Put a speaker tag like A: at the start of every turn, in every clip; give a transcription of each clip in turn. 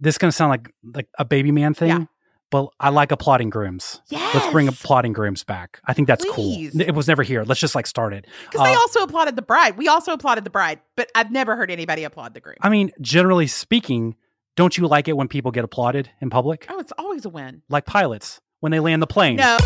A: this is gonna sound like like a baby man thing,
B: Yeah.
A: but I like applauding grooms. Yes. Let's bring applauding grooms back. I think that's
B: Please.
A: cool. It was never here. Let's just like start it.
B: Because they
A: Uh,
B: also applauded the bride. We also applauded the bride, but I've never heard anybody applaud the groom.
A: I mean, generally speaking, don't you like it when people get applauded in public?
B: oh, it's always a win.
A: Like pilots when they land the plane.
B: No.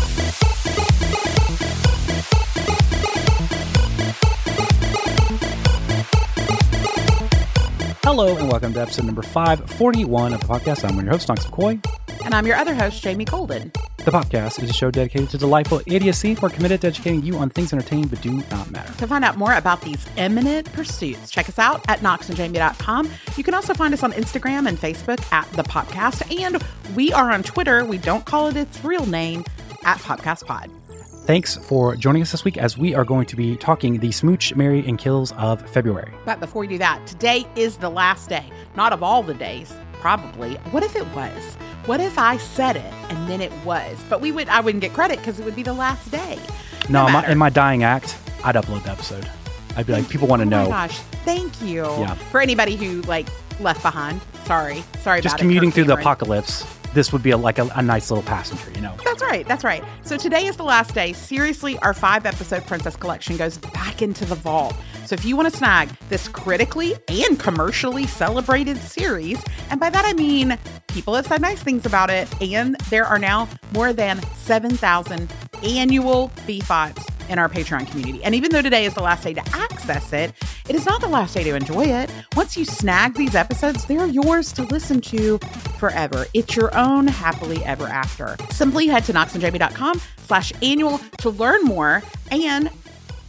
A: Hello and welcome to episode number 541 of the Popcast. I'm your hosts, Knox McCoy.
B: And I'm your other host, Jamie Golden.
A: The Popcast is a show dedicated to delightful idiocy. We're committed to educating you on things entertaining but do not matter.
B: To find out more about these eminent pursuits, check us out at knoxandjamie.com. You can also find us on Instagram and Facebook at the Popcast. And we are on Twitter. We don't call it its real name at Popcast Pod.
A: Thanks for joining us this week as we are going to be talking the smooch, marry, and kills of February.
B: But before we do that, today is the last day. Not of all the days, probably. What if it was? What if I said it and then it was? But we would I wouldn't get credit because it would be the last day.
A: No, my,
B: matter.
A: in my dying act, I'd upload the episode. I'd be like, people want to
B: Oh
A: know.
B: my gosh, thank you.
A: Yeah.
B: For anybody who like left behind. Sorry. Sorry
A: Just
B: about
A: commuting
B: it.
A: Through the apocalypse, this would be a, like a, a nice little passenger, you know?
B: That's right. That's right. So today is the last day. Seriously, our five episode Princess Collection goes back into the vault. So if you want to snag this critically and commercially celebrated series, and by that I mean people have said nice things about it, and there are now more than 7,000 annual BFOTs in our Patreon community. And even though today is the last day to access it, it is not the last day to enjoy it. Once you snag these episodes, they're yours to listen to forever. It's your own happily ever after. Simply head to knoxandjamie.com slash annual to learn more and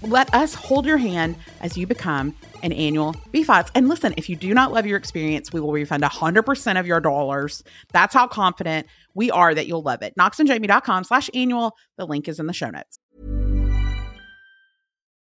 B: let us hold your hand as you become an annual BFOTS. And listen, if you do not love your experience, we will refund 100% of your dollars. That's how confident we are that you'll love it. knoxandjamie.com slash annual. The link is in the show notes.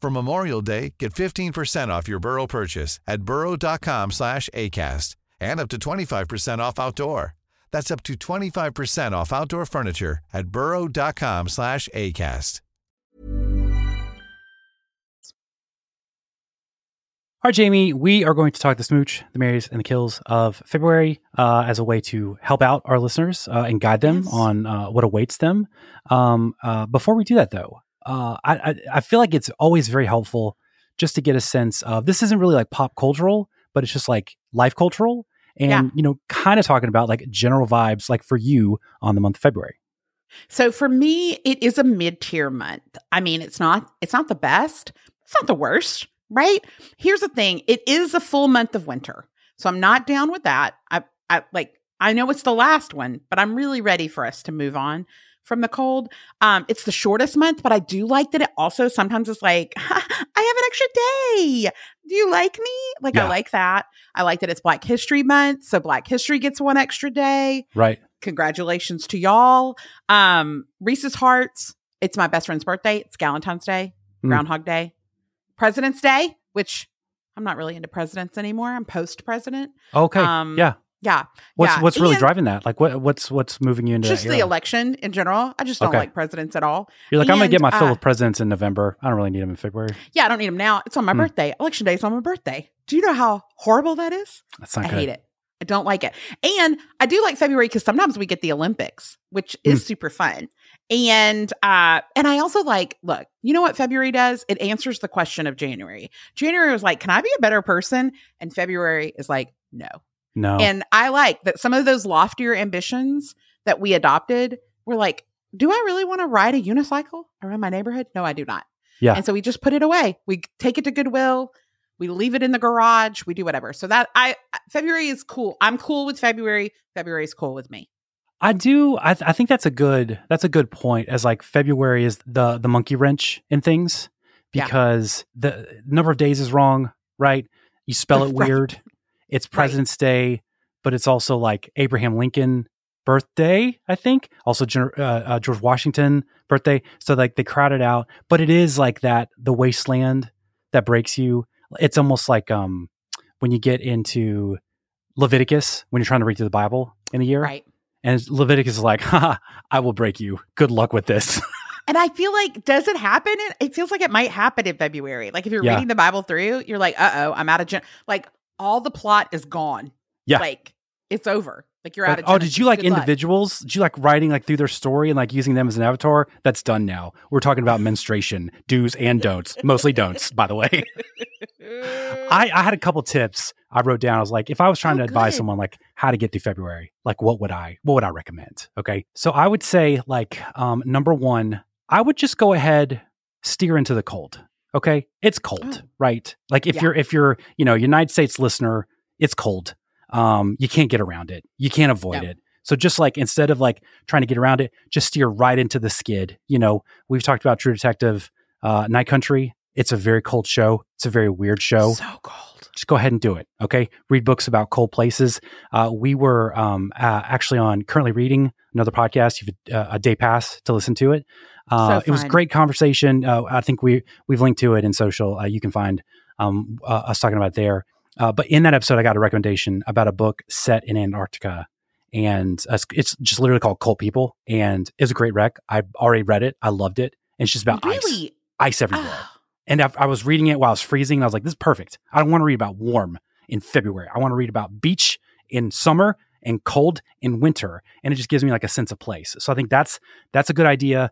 C: For Memorial Day, get 15% off your Burrow purchase at burrow.com slash ACAST and up to 25% off outdoor. That's up to 25% off outdoor furniture at burrow.com slash ACAST.
A: All right, Jamie, we are going to talk the smooch, the marries, and the kills of February uh, as a way to help out our listeners uh, and guide them
B: Yes.
A: on uh, what awaits them. Um, uh, before we do that, though, uh, I, I, I feel like it's always very helpful just to get a sense of this isn't really like pop cultural, but it's just like life cultural and,
B: Yeah.
A: you know, kind of talking about like general vibes, like for you on the month of February.
B: So for me, it is a mid-tier month. I mean, it's not it's not the best, it's not the worst, right? Here's the thing, it is a full month of winter. So I'm not down with that. I I like I know it's the last one, but I'm really ready for us to move on from the cold. Um it's the shortest month, but I do like that it also sometimes is like I have an extra day. Do you like me? Like
A: Yeah.
B: I like that. I like that it's Black History month, so Black History gets one extra day
A: Right.
B: congratulations to y'all. Um, Reese's Hearts. It's my best friend's birthday. It's Valentine's Day,
A: Mm.
B: Groundhog Day, President's Day, which I'm not really into presidents anymore. I'm post president.
A: Okay.
B: Um,
A: yeah.
B: Yeah.
A: What's
B: yeah.
A: what's really
B: And
A: driving that? Like what what's what's moving you into
B: Just the election in general. I just don't
A: Okay.
B: like presidents at all.
A: You're like, I'm gonna get my fill
B: uh,
A: with presidents in November. I don't really need them in February.
B: Yeah, I don't need them now. It's on my
A: Hmm.
B: birthday. Election day is on my birthday. Do you know how horrible that is?
A: That's not
B: I
A: good.
B: hate it. I don't like it. And I do like February because sometimes we get the Olympics, which is
A: Hmm.
B: super fun. And uh and I also like, look, you know what February does? It answers the question of January. January was like, can I be a better person? And February is like, no.
A: No.
B: And I like that some of those loftier ambitions that we adopted were like, do I really want to ride a unicycle around my neighborhood? No, I do not.
A: Yeah.
B: And so we just put it away. We take it to Goodwill. We leave it in the garage. We do whatever. So that I February is cool. I'm cool with February. February is cool with me.
A: I do. I, th- I think that's a good. That's a good point. As like February is the the monkey wrench in things
B: Yeah.
A: because the number of days is wrong. Right? You spell it weird. It's President's Day, but it's also like Abraham Lincoln birthday. I think also uh, uh, George Washington birthday. So like they crowd it out, but it is like that the wasteland that breaks you. It's almost like um when you get into Leviticus when you're trying to read through the Bible in a year.
B: Right.
A: And Leviticus is like, Haha, I will break you. Good luck with this.
B: And I feel like, does it happen? It- It feels like it might happen in February. Like if you're
A: Yeah.
B: reading the Bible through, you're like, uh oh, I'm out of gen. Like all the plot is gone.
A: Yeah.
B: Like it's over. Like you're
A: Like,
B: out of.
A: oh, did you like
B: Good luck.
A: individuals? Did you like writing like through their story and like using them as an avatar? That's done now. We're talking about menstruation, do's and don'ts. Mostly don'ts, by the way. I, I had a couple tips I wrote down. I was like, if I was trying
B: Oh,
A: to advise someone like how to get through February, like what would I what would I recommend? Okay. So I would say like um number one, I would just go ahead, steer into the cold. Okay. It's cold,
B: Oh.
A: right? Like if
B: Yeah.
A: you're if you're, you know, United States listener, it's cold. Um, you can't get around it. You can't avoid
B: No.
A: it. So just like instead of like trying to get around it, just steer right into the skid. You know, we've talked about True Detective, uh, Night Country. It's a very cold show. It's a very weird show
B: So cold.
A: just go ahead and do it. Okay. Read books about cold places. Uh, we were um, uh, actually on currently reading another podcast. You've uh, a day pass to listen to it. Uh,
B: So
A: it was a great conversation. Uh, I think we we've linked to it in social. Uh, you can find um, uh, us talking about it there. Uh, but in that episode, I got a recommendation about a book set in Antarctica, and uh, it's just literally called "Cold People," and it's a great rec. I already read it. I loved it. And it's just about ice,
B: really?
A: ice everywhere.
B: Ah,
A: And I, I was reading it while I was freezing, and I was like, "This is perfect." I don't want to read about warm in February. I want to read about beach in summer and cold in winter, and it just gives me like a sense of place. So I think that's that's a good idea.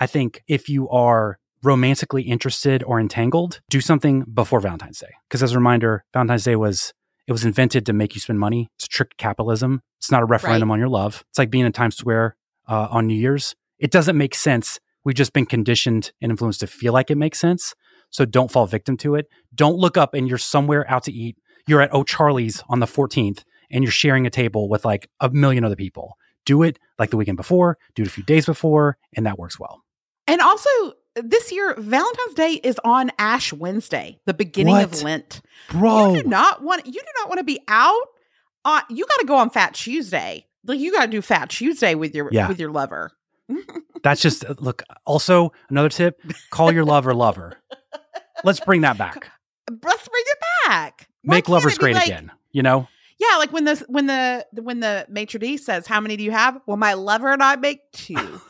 A: I think if you are romantically interested or entangled, do something before Valentine's Day. Because as a reminder, Valentine's Day was it was invented to make you spend money. It's trick capitalism. It's not a referendum on your love. It's like being in Times Square uh, on New Year's. It doesn't make sense. We've just been conditioned and influenced to feel like it makes sense. So don't fall victim to it. Don't look up and you're somewhere out to eat. You're at O'Charlie's on the 14th and you're sharing a table with like a million other people. Do it like the weekend before, do it a few days before, and that works well.
B: And also, this year, Valentine's Day is on Ash Wednesday, the beginning
A: What?
B: of Lent.
A: Bro,
B: You do not want you do not want to be out. Uh, you got to go on Fat Tuesday. Like you got to do Fat Tuesday with your
A: Yeah.
B: with your lover.
A: that's just look. Also, another tip call your lover lover. Let's bring that back.
B: Let's bring it back. Why
A: Make lovers great
B: like-
A: again. You know?
B: Yeah, like when the when the when the maitre d says, "How many do you have?" Well, my lover and I make two.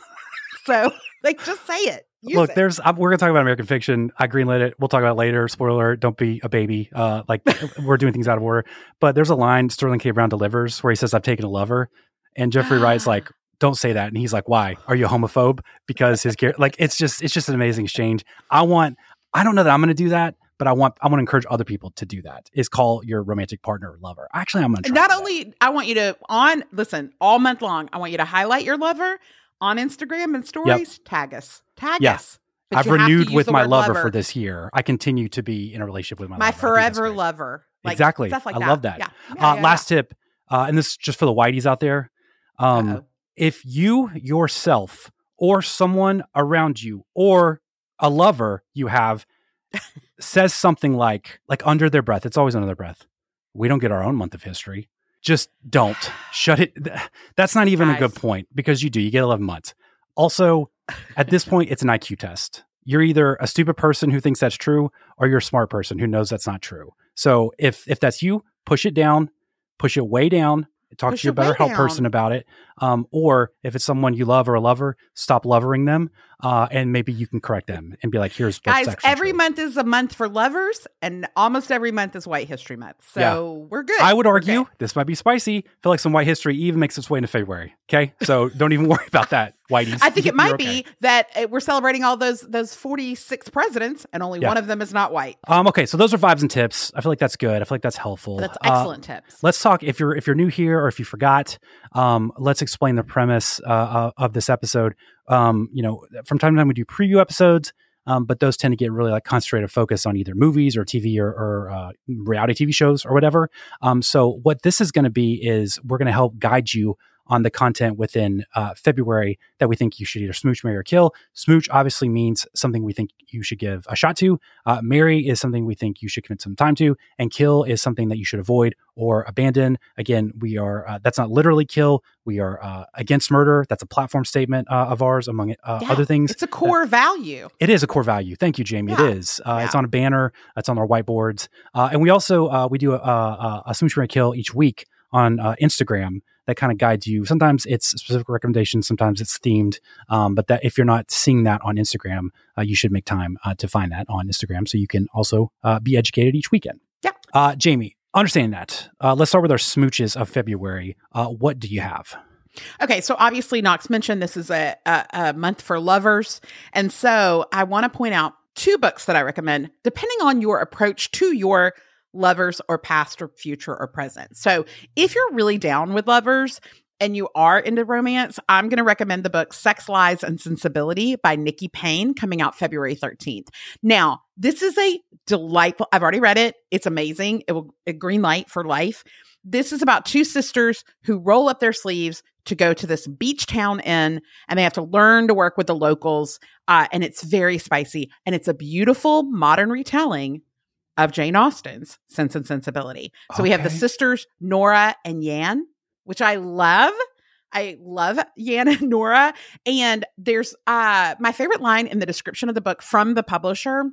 B: so, like, just say it. Use
A: Look,
B: it.
A: there's I'm, we're gonna talk about American Fiction. I greenlit it. We'll talk about it later. Spoiler: Don't be a baby. Uh, like we're doing things out of order. But there's a line Sterling K. Brown delivers where he says, "I've taken a lover," and Jeffrey Wright's like, "Don't say that," and he's like, "Why? Are you a homophobe?" Because his like it's just it's just an amazing exchange. I want. I don't know that I'm gonna do that, but I want I want to encourage other people to do that. Is call your romantic partner or lover. Actually, I'm gonna try
B: not
A: that.
B: only I want you to on listen all month long. I want you to highlight your lover on Instagram and stories. Tag us. Tag
A: Yeah.
B: us. But
A: I've
B: to
A: renewed with my
B: word
A: lover, for this year. I continue to be in a relationship with my,
B: My
A: lover. I think that's
B: forever lover. Like,
A: exactly.
B: Stuff like
A: I
B: that.
A: love that.
B: Yeah. Yeah,
A: uh, last tip, uh, and this is just for the whiteys out there. Um, if you yourself or someone around you or a lover you have says something like like under their breath, it's always under their breath. We don't get our own month of history. Just don't shut it. That's not even a good point because you do. You get 11 months. Also, at this point, it's an IQ test. You're either a stupid person who thinks that's true or you're a smart person who knows that's not true. So if if that's you, push it down, push it way down, talk
B: Push
A: to your better help
B: down.
A: person about it. Um, or if it's someone you love or a lover, stop lovering them, uh, and maybe you can correct them and be like, "Here's
B: Guys, every
A: true.
B: month is a month for lovers, and almost every month is White History Month. So we're good.
A: I would argue
B: good.
A: this might be spicy. I feel like some white history even makes its way into February. Okay, so don't even worry about that, Whitey.
B: I think it might
A: You're
B: be that uh, we're celebrating all those those 46 presidents, and only
A: Yeah.
B: one of them is not white.
A: Um, okay, so those are vibes and tips. I feel like that's good. I feel like that's helpful.
B: That's
A: Uh,
B: excellent tips.
A: Let's talk if you're if you're new here or if you forgot. Um, let's explain the premise uh, uh, of this episode. Um, you know, from time to time we do preview episodes, um, but those tend to get really like concentrated focus on either movies or TV or, or uh, reality TV shows or whatever. Um, so what this is going to be is we're going to help guide you on the content within uh, February that we think you should either smooch, marry, or kill. Smooch obviously means something we think you should give a shot to. Uh, marry is something we think you should commit some time to, and kill is something that you should avoid or abandon. Again, we are uh, that's not literally kill. We are uh, against murder. That's a platform statement uh, of ours, among uh,
B: Yeah,
A: other things.
B: It's a core value.
A: It is a core value. Thank you, Jamie.
B: Yeah.
A: It is. Uh, It's on a banner. It's on our whiteboards, uh, and we also uh, we do a, a, a smooch marry kill each week on uh, Instagram that kind of guides you. Sometimes it's specific recommendations. Sometimes it's themed. Um, but that if you're not seeing that on Instagram, uh, you should make time uh, to find that on Instagram so you can also uh, be educated each weekend.
B: Yeah.
A: Uh, Jamie, understanding that, uh, let's start with our smooches of February. Uh, what do you have?
B: Okay, so obviously Knox mentioned this is a, a, a month for lovers. And so I want to point out two books that I recommend, depending on your approach to your lovers or past or future or present. So if you're really down with lovers and you are into romance, I'm going to recommend the book Sex, Lies, and Sensibility by Nikki Payne coming out February 13th. Now, this is a delightful, I've already read it. It's amazing. It will a green light for life. This is about two sisters who roll up their sleeves to go to this beach town inn and they have to learn to work with the locals. Uh, and it's very spicy. And it's a beautiful modern retelling of Jane Austen's Sense and Sensibility. So we have the sisters, Nora and Yan, which I love. I love Yan and Nora. And there's uh my favorite line in the description of the book from the publisher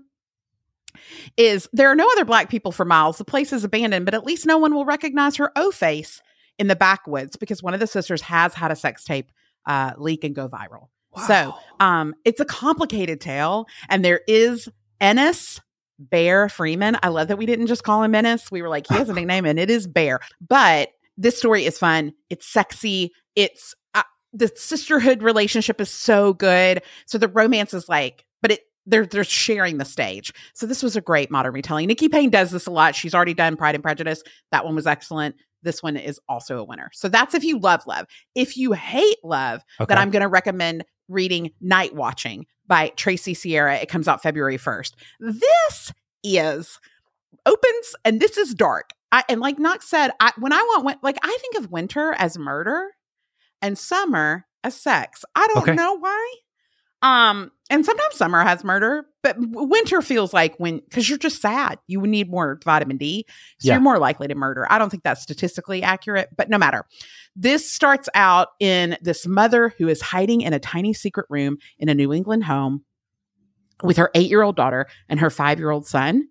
B: is there are no other black people for miles. The place is abandoned, but at least no one will recognize her O face in the backwoods because one of the sisters has had a sex tape uh, leak and go viral. So um, it's a complicated tale, and there is Ennis Bear Freeman. I love that we didn't just call him Menace. We were like, he has a nickname, and it is Bear. But this story is fun. It's sexy. It's uh, the sisterhood relationship is so good. So the romance is like, but it they're they're sharing the stage. So this was a great modern retelling. Nikki Payne does this a lot. She's already done Pride and Prejudice. That one was excellent. This one is also a winner. So that's if you love love. If you hate love,
A: Okay.
B: then I'm going to recommend reading Nightwatching by Tracy Sierra. It comes out February 1st. This is opens and this is dark. I, and like Knox said, I, when I want like I think of winter as murder and summer as sex. I don't
A: Okay.
B: know why. Um, and sometimes summer has murder, but winter feels like when because you're just sad. You would need more vitamin D, so
A: Yeah.
B: you're more likely to murder. I don't think that's statistically accurate, but no matter. This starts out in this mother who is hiding in a tiny secret room in a New England home with her eight year old daughter and her five year old son.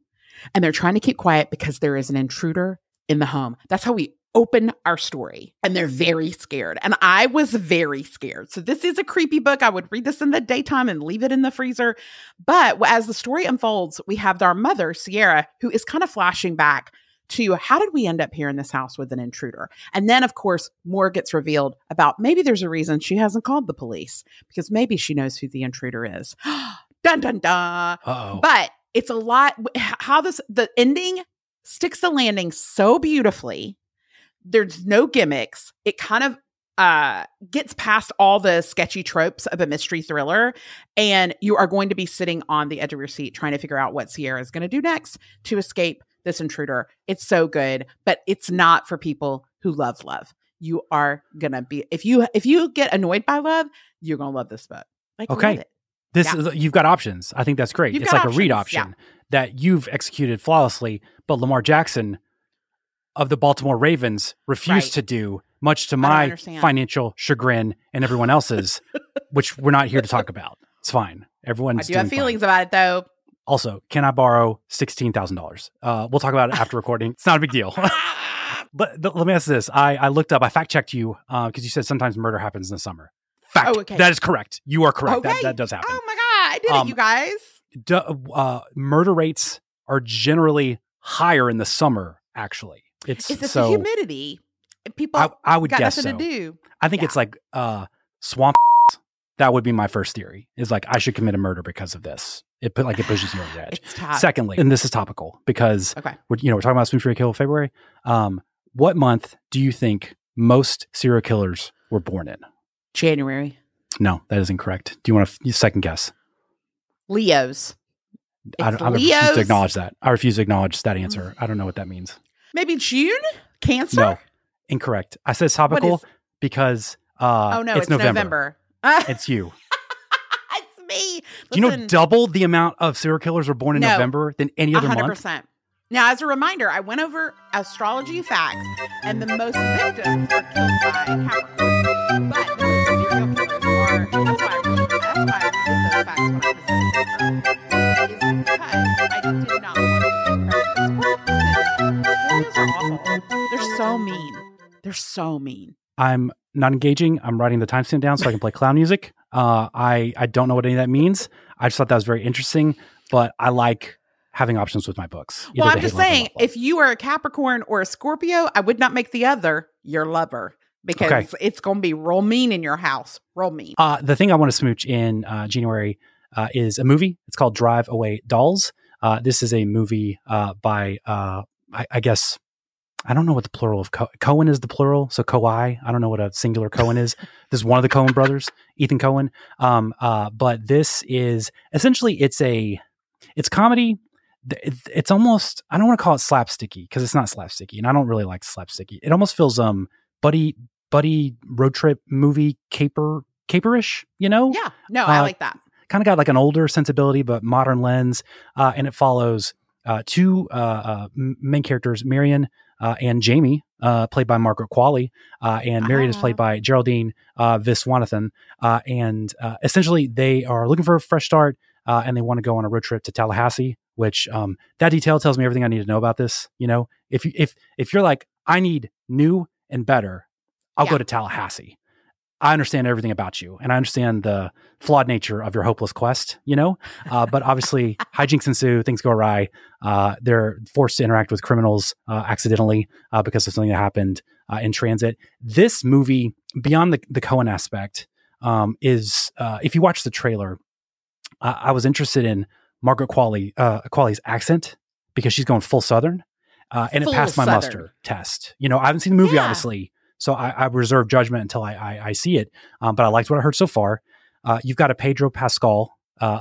B: And they're trying to keep quiet because there is an intruder in the home. That's how we open our story. And they're very scared. And I was very scared. So this is a creepy book. I would read this in the daytime and leave it in the freezer. But as the story unfolds, we have our mother, Sierra, who is kind of flashing back to how did we end up here in this house with an intruder? And then, of course, more gets revealed about maybe there's a reason she hasn't called the police because maybe she knows who the intruder is. dun dun dun.
A: Uh-oh.
B: But it's a lot how this the ending sticks the landing so beautifully. There's no gimmicks. It kind of uh gets past all the sketchy tropes of a mystery thriller and you are going to be sitting on the edge of your seat trying to figure out what Sierra is going to do next to escape this intruder. It's so good, but it's not for people who love love. You are going to be if you if you get annoyed by love, you're going to love this book. Like
A: Okay. This
B: Yeah.
A: is you've got options. I think that's great.
B: You've
A: it's like a read
B: options,
A: option that you've executed flawlessly, but Lamar Jackson of the Baltimore Ravens refused
B: Right.
A: to do, much to my financial chagrin and everyone else's, which we're not here to talk about. It's fine. Everyone's
B: I do have
A: doing fine.
B: feelings about it though.
A: Also, can I borrow sixteen thousand dollars? Uh, we'll talk about it after recording. It's not a big deal. but, let me ask this: I I looked up, I fact checked you because uh, you said sometimes murder happens in the summer. Fact.
B: Oh, okay.
A: That is correct. You are correct.
B: Okay.
A: That, that does happen.
B: Oh my god, I did
A: Um,
B: it, you guys.
A: Du- uh, murder rates are generally higher in the summer. Actually, it's
B: It's
A: so.
B: the humidity. People
A: I, I would
B: got
A: guess
B: nothing
A: so.
B: to do.
A: I think
B: Yeah.
A: it's like uh, swamp. That would be my first theory. Is like I should commit a murder because of this. It put like it pushes you over the edge. Secondly, and this is topical because
B: Okay.
A: we're you know we're talking about Spoon Free Kill February. Um, what month do you think most serial killers were born in?
B: January.
A: No, that is incorrect. Do you want to second guess?
B: Leos.
A: I, I refuse to acknowledge that. I refuse to acknowledge that answer. I don't know what that means.
B: Maybe June? Cancer?
A: No, incorrect. I said topical
B: is-
A: because uh,
B: oh no,
A: it's,
B: it's,
A: November.
B: November.
A: It's you.
B: it's me.
A: Do you know double the amount of serial killers were born in
B: No.
A: November than any other month?
B: 100%. Now, as a reminder, I went over astrology facts, and the most victims are killed by Capricorn. But the serial killers are. So mean. They're so mean.
A: I'm not engaging. I'm writing the timestamp down so I can play clown music. Uh, I I don't know what any of that means. I just thought that was very interesting. But I like having options with my books.
B: well, I'm just
A: hate love or
B: saying, if you are a Capricorn or a Scorpio, I would not make the other your lover because
A: Okay.
B: it's going to be real mean in your house. Real mean.
A: Uh, the thing I want to smooch in uh, January uh, is a movie. It's called Drive Away Dolls. Uh, this is a movie uh, by, uh, I, I guess, I don't know what the plural of Co- Coen is. The plural, so Coai. I don't know what a singular Coen is. This is one of the Coen brothers, Ethan Coen. Um, uh, but this is essentially it's a it's comedy. It's almost I don't want to call it slapsticky because it's not slapsticky, and I don't really like slapsticky. It almost feels um buddy buddy road trip movie caper caperish, you know?
B: yeah. No, I
A: uh,
B: like that.
A: kind of got like an older sensibility, but modern lens. Uh, and it follows uh, two uh, uh, main characters, Marion uh, and Jamie, uh, played by Margaret Qualley. Uh, and Marion is
B: Ah.
A: played by Geraldine uh, Viswanathan. Uh, and uh, essentially, they are looking for a fresh start uh, and they want to go on a road trip to Tallahassee. Which um, that detail tells me everything I need to know about this. You know, if you if if you're like I need new and better, I'll go to Tallahassee. I understand everything about you, and I understand the flawed nature of your hopeless quest. You know, uh, but obviously hijinks ensue, things go awry. Uh, they're forced to interact with criminals uh, accidentally uh, because of something that happened uh, in transit. This movie, beyond the the Coen aspect, um, is uh, if you watch the trailer, uh, I was interested in Margaret Qualley uh, Qualley's accent because she's going full Southern, uh, and
B: Full
A: it passed my
B: Southern.
A: muster test. You know, I haven't seen the movie
B: Yeah.
A: obviously, so I, I reserve judgment until I, I, I see it. Um, but I liked what I heard so far. Uh, you've got a Pedro Pascal uh,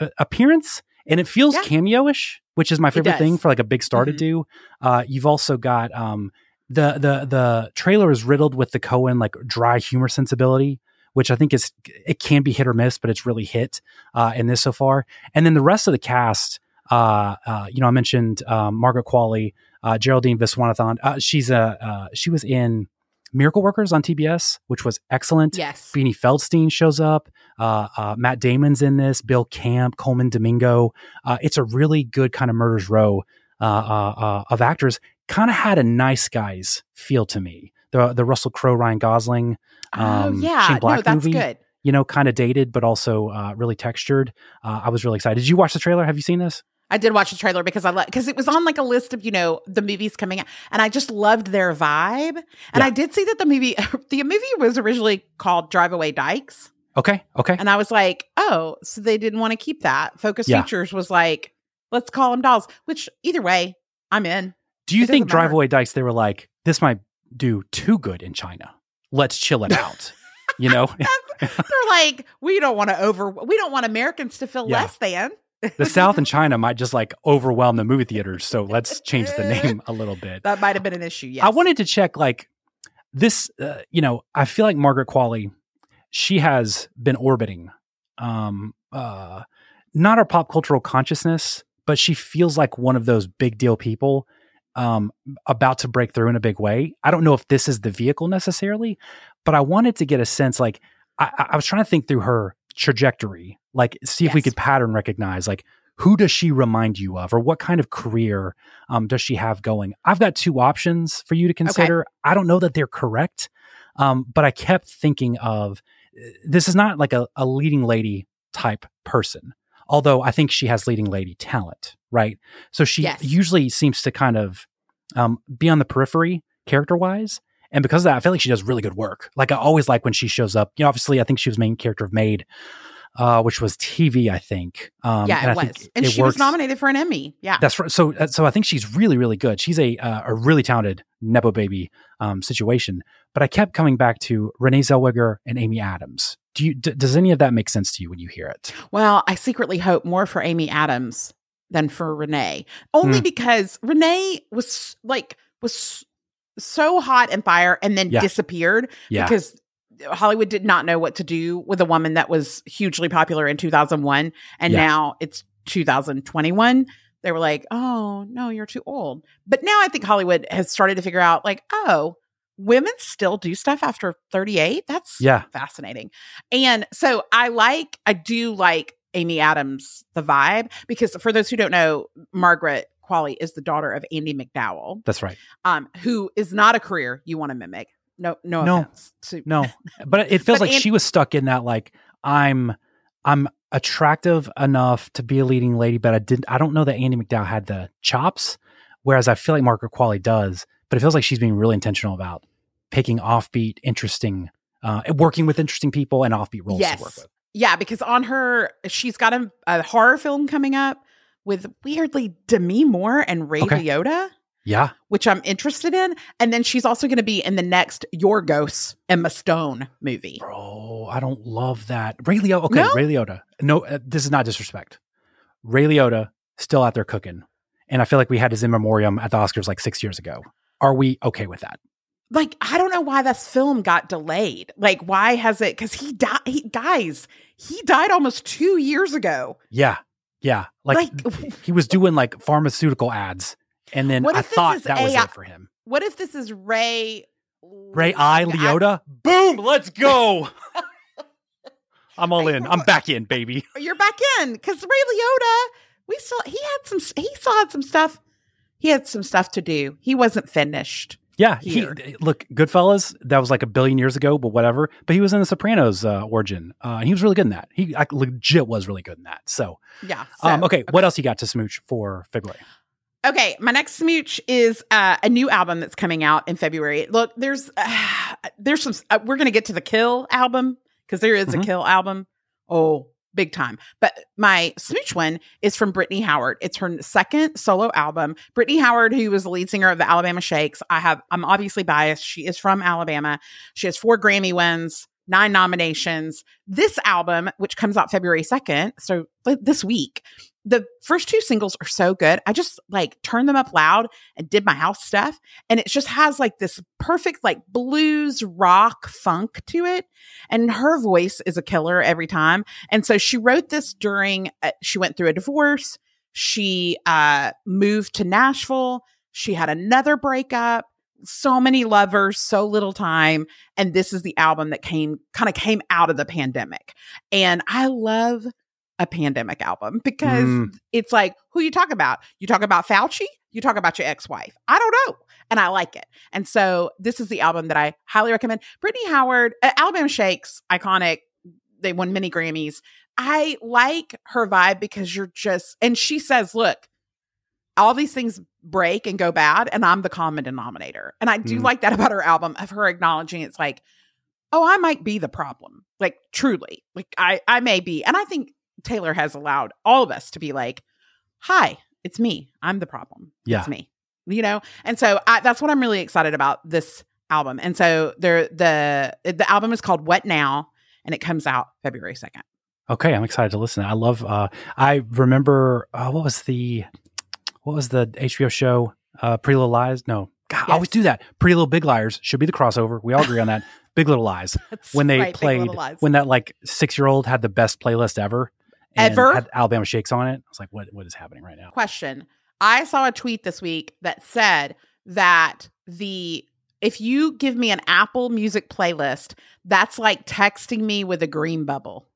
A: uh, appearance, and it feels
B: Yeah.
A: cameo-ish, which is my favorite thing for like a big star to
B: Mhm.
A: do. Uh, you've also got um, the the the trailer is riddled with the Coen like dry humor sensibility, which I think is it can be hit or miss, but it's really hit uh, in this so far. And then the rest of the cast, uh, uh, you know, I mentioned um, Margaret Qualley, uh, Geraldine Viswanathan. Uh, she's a uh, she was in Miracle Workers on TBS, which was excellent.
B: Yes.
A: Beanie Feldstein shows up. Uh, uh, Matt Damon's in this. Bill Camp, Colman Domingo. Uh, it's a really good kind of murders row uh, uh, uh, of actors. Kind of had a nice guys feel to me. The the Russell Crowe, Ryan Gosling,
B: oh,
A: um,
B: yeah.
A: Shane Black
B: no, that's
A: movie.
B: good.
A: You know, kind of dated, but also uh, really textured. Uh, I was really excited. Did you watch the trailer? Have you seen this?
B: I did watch the trailer because I like because it was on like a list of you know the movies coming out, and I just loved their vibe. And
A: Yeah.
B: I did see that the movie the movie was originally called Drive Away Dykes,
A: Okay, okay.
B: and I was like, oh, so they didn't want to keep that. Focus
A: Yeah.
B: Features was like, let's call them dolls. Which either way, I'm in.
A: Do you
B: it
A: think
B: matter.
A: Drive Away Dykes? They were like, this might do too good in China. Let's chill it out. you know,
B: They're like, we don't want to over, we don't want Americans to feel
A: Yeah.
B: less than.
A: The South and China might just like overwhelm the movie theaters. So let's change the name a little bit.
B: That might have been an issue. Yes,
A: I wanted to check like this. Uh, you know, I feel like Margaret Qualley, she has been orbiting, um, uh, not our pop cultural consciousness, but she feels like one of those big deal people, um, about to break through in a big way. I don't know if this is the vehicle necessarily, but I wanted to get a sense. Like, I- I was trying to think through her trajectory, like see if we could pattern recognize like who does she remind you of, or what kind of career um, does she have going? I've got two options for you to consider. I don't know that they're correct, um, but I kept thinking of this is not like a, a leading lady type person, although I think she has leading lady talent, right? So she
B: Yes.
A: usually seems to kind of um, be on the periphery character wise. And because of that, I feel like she does really good work. Like I always like when she shows up. You know, obviously, I think she was main character of Maid, uh, which was TV, I think. Um,
B: yeah,
A: and
B: it
A: I
B: was.
A: think
B: And
A: it
B: she was nominated for an Emmy. Yeah.
A: That's right. So, uh, so I think she's really, really good. She's a uh, a really talented nepo baby um, situation. But I kept coming back to Renee Zellweger and Amy Adams. Do you? D- does any of that make sense to you when you hear it?
B: Well, I secretly hope more for Amy Adams than for Renee, only
A: Hmm.
B: because Renee was like was so hot and fire and then
A: Yeah.
B: disappeared
A: Yeah.
B: because Hollywood did not know what to do with a woman that was hugely popular in 2001 and
A: Yeah.
B: now it's 2021 they were like oh no you're too old but now i think hollywood has started to figure out like oh women still do stuff after 38 that's
A: Yeah.
B: fascinating and so i like i do like amy adams the vibe because for those who don't know margaret qualley is the daughter of andie macdowell
A: That's right.
B: um, who is not a career you want to mimic. No, no,
A: No.
B: to-
A: No, but it feels
B: But
A: like
B: An-
A: she was stuck in that. Like I'm, I'm attractive enough to be a leading lady, but I didn't. I don't know that Andie MacDowell had the chops, whereas I feel like Margaret Qualley does. But it feels like she's being really intentional about picking offbeat, interesting, uh, working with interesting people and offbeat roles to work
B: Yes.
A: with.
B: yeah, because on her, she's got a, a horror film coming up with weirdly Demi Moore and Ray
A: Okay.
B: Liotta,
A: Yeah,
B: which I'm interested in, and then she's also going to be in the next Yorgos Emma Stone movie.
A: bro, I don't love that. Ray Liotta. Okay,
B: No?
A: Ray Liotta. No, uh, this is not disrespect. Ray Liotta still out there cooking, and I feel like we had his in memoriam at the Oscars like six years ago. Are we okay with that?
B: Like I don't know why this film got delayed. Like why has it? Because he died. He, guys, he died almost two years ago.
A: Yeah. Yeah. Like,
B: Like-
A: he was doing like pharmaceutical ads. And then I thought that was it for him.
B: What if this is Ray?
A: Ray I Liotta. Boom. Let's go. I'm all in. I'm back in, baby.
B: you're back in because Ray Liotta, we still he had some he still had some stuff. He had some stuff to do. He wasn't finished.
A: Yeah. He, look, Goodfellas, that was like a billion years ago, but whatever. But he was in The Sopranos uh, origin. Uh, he was really good in that. He like, legit was really good in that. So,
B: Yeah.
A: um,
B: so-
A: okay, What else you got to smooch for February?
B: Okay, my next smooch is uh, a new album that's coming out in February. Look, there's uh, there's some. Uh, we're gonna get to the Kill album because there is
A: Mhm.
B: a Kill album. Oh, big time! But my smooch one is from Brittany Howard. It's her second solo album. Brittany Howard, who was the lead singer of the Alabama Shakes. I have. I'm obviously biased. She is from Alabama. She has four Grammy wins. Nine nominations. This album, which comes out February 2nd, so this week, the first two singles are so good. I just like turned them up loud and did my house stuff. And it just has like this perfect, like blues rock funk to it. And her voice is a killer every time. And so she wrote this during, uh, she went through a divorce. She uh, moved to Nashville. She had another breakup. So many lovers, so little time. And this is the album that came kind of came out of the pandemic. And I love a pandemic album because
A: Mm.
B: it's like who you talk about you talk about fauci you talk about your ex-wife i don't know and i like it and so this is the album that i highly recommend brittany howard uh, alabama shakes iconic they won many grammys i like her vibe because you're just and she says look all these things break and go bad and i'm the common denominator. And i do
A: Mm.
B: like that about her album of her acknowledging it's like oh i might be the problem. Like truly. Like i i may be. And i think taylor has allowed all of us to be like hi it's me. I'm the problem.
A: Yeah.
B: it's me. You know? And so I, that's what i'm really excited about this album. And so there the the album is called what now? And it comes out february 2nd
A: Okay, I'm excited to listen. I love. Uh, I remember uh, what was the what was the HBO show? Uh, Pretty Little Lies. No, God, I always do that. Pretty Little Big Liars should be the crossover. We all agree on that. Big Little Lies.
B: That's
A: When they
B: right,
A: played, when that like six year old had the best playlist ever, and
B: Ever?
A: had Alabama Shakes on it. I was like, what what is happening right now?
B: question i saw a tweet this week that said that the if you give me an apple music playlist that's like texting me with a green bubble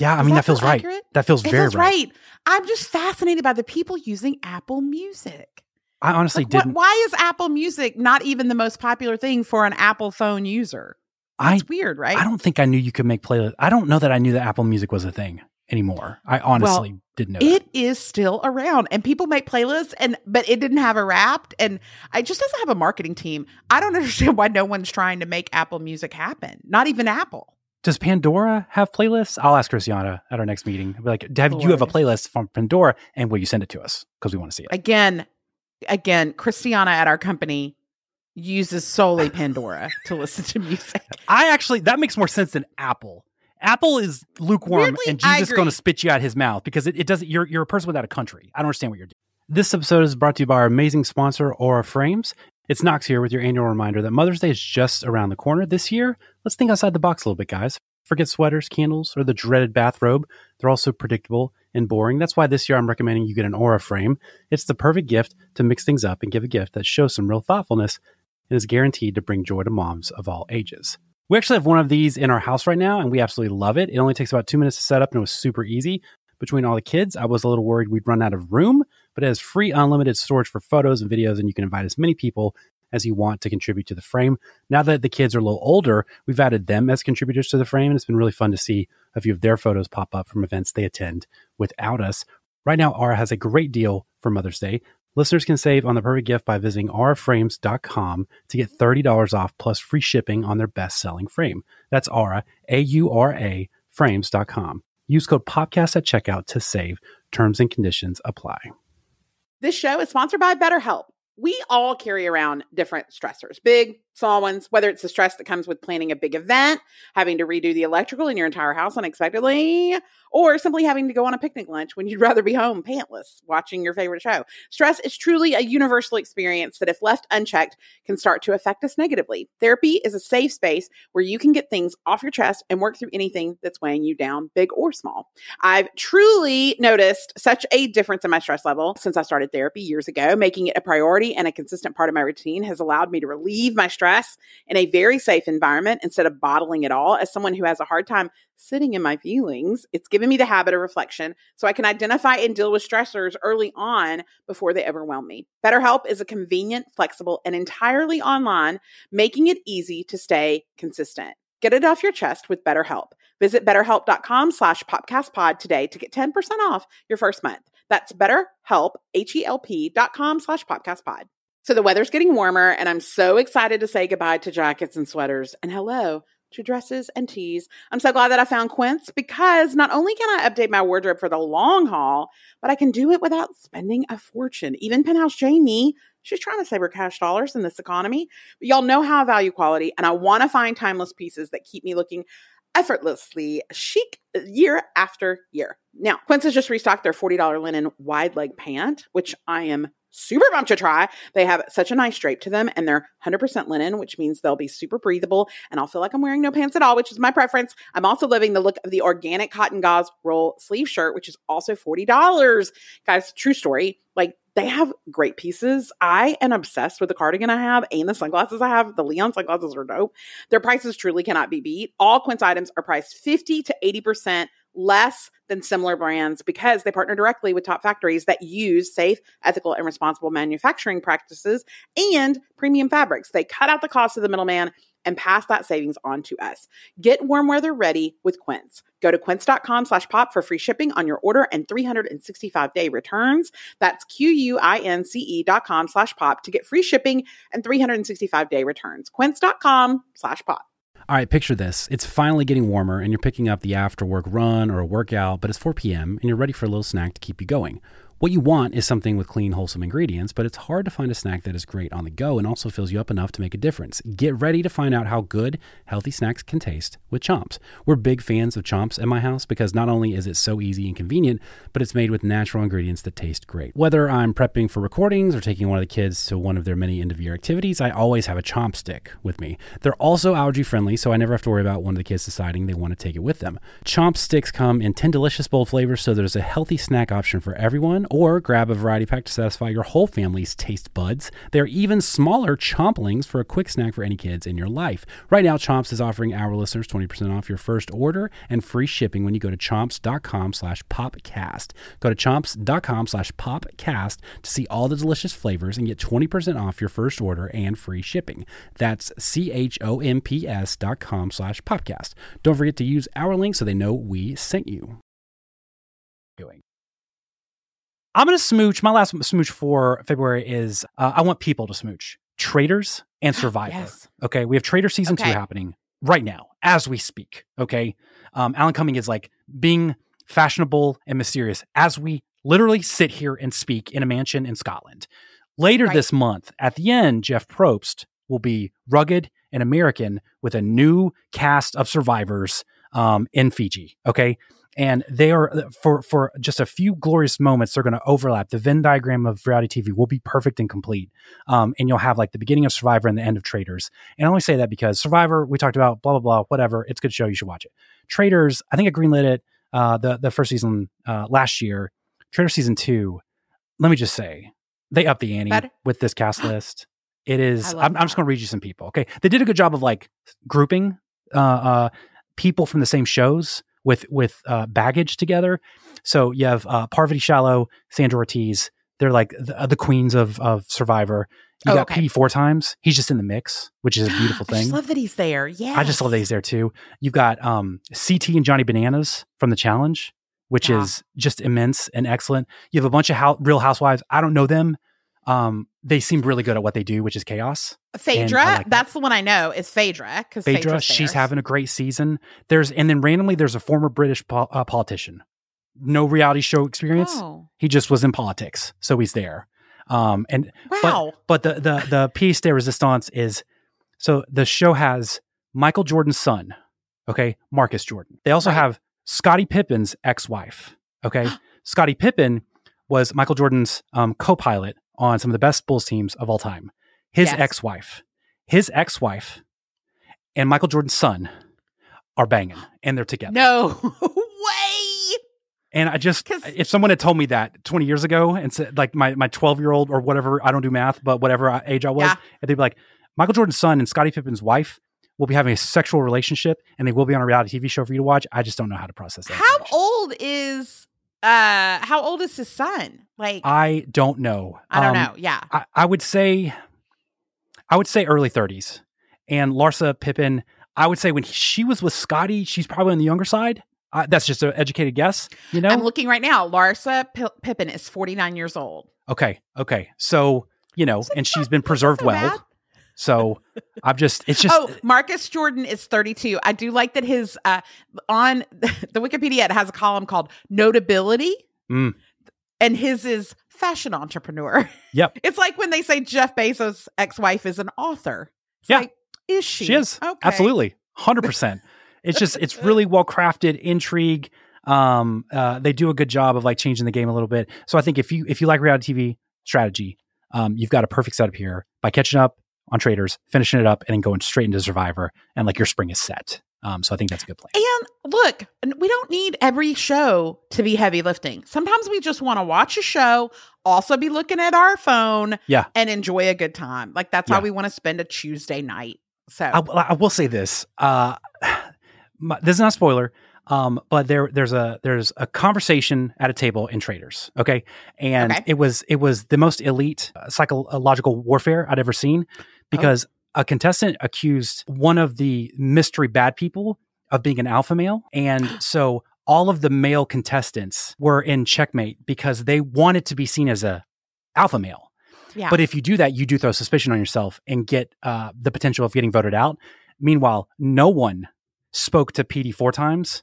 A: Yeah, I
B: Does
A: mean
B: that
A: that feels
B: feel
A: right. That feels
B: It
A: very
B: feels right. I'm just fascinated by the people using Apple Music.
A: I honestly
B: Like,
A: didn't.
B: why is Apple Music not even the most popular thing for an Apple phone user?
A: I
B: It's weird, right?
A: I don't think I knew you could make playlists. I don't know that I knew that Apple Music was a thing anymore. I honestly didn't know. that.
B: It is still around, and people make playlists, and but it didn't have a wrapped, and it just doesn't have a marketing team. I don't understand why no one's trying to make Apple Music happen. Not even Apple.
A: Does Pandora have playlists? I'll ask Christiana at our next meeting. I'll be like, have you have a playlist from Pandora, and will you send it to us because we want to see it?
B: Again, again, Christiana at our company uses solely Pandora to listen to music.
A: I actually that makes more sense than Apple. Apple is lukewarm,
B: Weirdly,
A: and Jesus is going to spit you out his mouth because it, it doesn't. You're you're a person without a country. I don't understand what you're doing. This episode is brought to you by our amazing sponsor, Aura Frames. It's Knox here with your annual reminder that Mother's Day is just around the corner. This year, let's think outside the box a little bit, guys. Forget sweaters, candles, or the dreaded bathrobe. They're all so predictable and boring. That's why this year I'm recommending you get an Aura frame. It's the perfect gift to mix things up and give a gift that shows some real thoughtfulness and is guaranteed to bring joy to moms of all ages. We actually have one of these in our house right now, and we absolutely love it. It only takes about two minutes to set up, and it was super easy. Between all the kids, I was a little worried we'd run out of room, but it has free unlimited storage for photos and videos, and you can invite as many people as you want to contribute to the frame. Now that the kids are a little older, we've added them as contributors to the frame, and it's been really fun to see a few of their photos pop up from events they attend without us. Right now, Aura has a great deal for Mother's Day. Listeners can save on the perfect gift by visiting auraframes.com to get $30 off plus free shipping on their best selling frame. That's Aura, A U R A, frames.com. Use code POPCAST at checkout to save. Terms and conditions apply.
B: This show is sponsored by BetterHelp. We all carry around different stressors, big, small ones, whether it's the stress that comes with planning a big event, having to redo the electrical in your entire house unexpectedly, or simply having to go on a picnic lunch when you'd rather be home pantless watching your favorite show. Stress is truly a universal experience that, if left unchecked, can start to affect us negatively. Therapy is a safe space where you can get things off your chest and work through anything that's weighing you down, big or small. I've truly noticed such a difference in my stress level since I started therapy years ago. Making it a priority and a consistent part of my routine has allowed me to relieve my stress in a very safe environment instead of bottling it all. As someone who has a hard time sitting in my feelings, it's given me the habit of reflection so I can identify and deal with stressors early on before they overwhelm me. BetterHelp is a convenient, flexible, and entirely online, making it easy to stay consistent. Get it off your chest with BetterHelp. Visit betterhelp.com slash popcastpod today to get 10% off your first month. That's betterhelp, H-E-L-P dot com slash popcastpod. So the weather's getting warmer, and I'm so excited to say goodbye to jackets and sweaters and hello to dresses and tees. I'm so glad that I found Quince because not only can I update my wardrobe for the long haul, but I can do it without spending a fortune. Even Penthouse Jamie, she's trying to save her cash dollars in this economy. But y'all know how I value quality, and I want to find timeless pieces that keep me looking effortlessly chic year after year. Now, Quince has just restocked their $40 linen wide leg pant, which I am super pumped to try. They have such a nice drape to them and they're 100% linen, which means they'll be super breathable and I'll feel like I'm wearing no pants at all, which is my preference. I'm also loving the look of the organic cotton gauze roll sleeve shirt, which is also $40. Guys, true story. Like they have great pieces. I am obsessed with the cardigan I have and the sunglasses I have. The Leon sunglasses are dope. Their prices truly cannot be beat. All Quince items are priced 50 to 80% less than similar brands because they partner directly with top factories that use safe, ethical, and responsible manufacturing practices and premium fabrics. They cut out the cost of the middleman and pass that savings on to us. Get warm weather ready with Quince. Go to quince.com slash pop for free shipping on your order and 365 day returns. That's Q-U-I-N-C-E dot com slash pop to get free shipping and 365 day returns. Quince.com slash pop.
A: All right, picture this. It's finally getting warmer and you're picking up the after work run or a workout, but it's 4 p.m. and you're ready for a little snack to keep you going. What you want is something with clean, wholesome ingredients, but it's hard to find a snack that is great on the go and also fills you up enough to make a difference. Get ready to find out how good healthy snacks can taste with Chomps. We're big fans of Chomps at my house because not only is it so easy and convenient, but it's made with natural ingredients that taste great. Whether I'm prepping for recordings or taking one of the kids to one of their many end of year activities, I always have a Chomp stick with me. They're also allergy friendly, so I never have to worry about one of the kids deciding they want to take it with them. Chomp sticks come in 10 delicious bold flavors, so there's a healthy snack option for everyone or grab a variety pack to satisfy your whole family's taste buds. They're even smaller chomplings for a quick snack for any kids in your life. Right now, Chomps is offering our listeners 20% off your first order and free shipping when you go to chomps.com slash popcast. Go to chomps.com slash popcast to see all the delicious flavors and get 20% off your first order and free shipping. That's C-H-O-M-P-S dot com slash popcast. Don't forget to use our link so they know we sent you. Doing. I'm going to smooch. My last smooch for February is uh, I want people to smooch. Traitors and Survivor.
B: Yes.
A: Okay. We have Traitor season
B: Okay.
A: two happening right now as we speak. Okay. Um, Alan Cumming is like being fashionable and mysterious as we literally sit here and speak in a mansion in Scotland. Later
B: Right.
A: this month, at the end, Jeff Probst will be rugged and American with a new cast of survivors um, in Fiji. Okay. And they are for for just a few glorious moments. They're going to overlap. The Venn diagram of reality TV will be perfect and complete. Um, and you'll have like the beginning of Survivor and the end of Traitors And I only say that because Survivor, we talked about blah blah blah, whatever. It's a good show. You should watch it. Traitors I think I greenlit it uh, the the first season uh, last year. Traitor season two. Let me just say, they up the ante
B: Better?
A: with this cast list. It is. I'm, I'm just going to read you some people. Okay, they did a good job of like grouping uh, uh, people from the same shows with with uh, baggage together. So you have uh, Parvati Shallow, Sandra Ortiz. They're like the, uh, the queens of of Survivor. You
B: Oh,
A: got
B: okay.
A: Petey four times. He's just in the mix, which is a beautiful
B: I
A: thing.
B: just love that he's there. Yeah.
A: I just love that he's there too. You've got um, CT and Johnny Bananas from the challenge, which
B: Yeah.
A: is just immense and excellent. You have a bunch of real housewives. I don't know them. Um, they seem really good at what they do, which is chaos.
B: Phaedra.
A: Like that.
B: that's the one I know is Phaedra because
A: Phaedra, she's having a great season. There's and then randomly there's a former British po- uh, politician, no reality show experience.
B: Oh,
A: He just was in politics, so he's there. Um, and
B: wow.
A: but the the the piece de resistance is so the show has Michael Jordan's son, okay, Marcus Jordan. They also
B: Right.
A: have Scottie Pippen's ex-wife, okay. Scottie Pippen was Michael Jordan's um, co-pilot on some of the best Bulls teams of all time. His
B: Yes.
A: ex-wife, his ex-wife, and Michael Jordan's son are banging, and they're together.
B: no way.
A: And I just, if someone had told me that 20 years ago and said, like, my, my 12 year old or whatever, I don't do math, but whatever age I was,
B: Yeah.
A: and they'd be like, Michael Jordan's son and Scottie Pippen's wife will be having a sexual relationship and they will be on a reality TV show for you to watch. I just don't know how to process that.
B: How old is uh how old is his son? Like I,
A: don't know.
B: I don't
A: Um,
B: know. Yeah.
A: I, I would say, I would say early 30s. And Larsa Pippen, I would say when she was with Scottie, she's probably on the younger side. Uh, that's just an educated guess, you know?
B: I'm looking right now. Larsa P- Pippen is 49 years old.
A: Okay. Okay. So, you know, and she's been preserved
B: so
A: well.
B: bad.
A: So I'm just, it's just,
B: oh, Marcus Jordan is 32. I do like that his uh on the Wikipedia it has a column called notability
A: Mm.
B: and his is fashion entrepreneur.
A: Yep.
B: It's like when they say Jeff Bezos' ex-wife is an author. It's
A: Yeah.
B: like, is she?
A: she is
B: Okay.
A: absolutely 100%. it's just, it's really well crafted intrigue. Um, uh, they do a good job of like changing the game a little bit. So I think if you, if you like reality TV strategy, um, you've got a perfect setup here by catching up on Traitors, finishing it up and then going straight into survivor and like your spring is set. Um, so I think that's a good plan.
B: And look, we don't need every show to be heavy lifting. Sometimes we just want to watch a show, also be looking at our phone,
A: Yeah.
B: and enjoy a good time. Like that's how we want to spend a Tuesday night. So
A: I, I will say this. Uh, my, this is not a spoiler, um, but there there's a there's a conversation at a table in Traitors. Okay, and
B: Okay.
A: it was it was the most elite uh, psychological warfare I'd ever seen because a contestant accused one of the mystery bad people of being an alpha male, and so all of the male contestants were in checkmate because they wanted to be seen as a alpha male.
B: yeah.
A: But if you do that, you do throw suspicion on yourself and get uh, the potential of getting voted out. Meanwhile, no one spoke to PD four times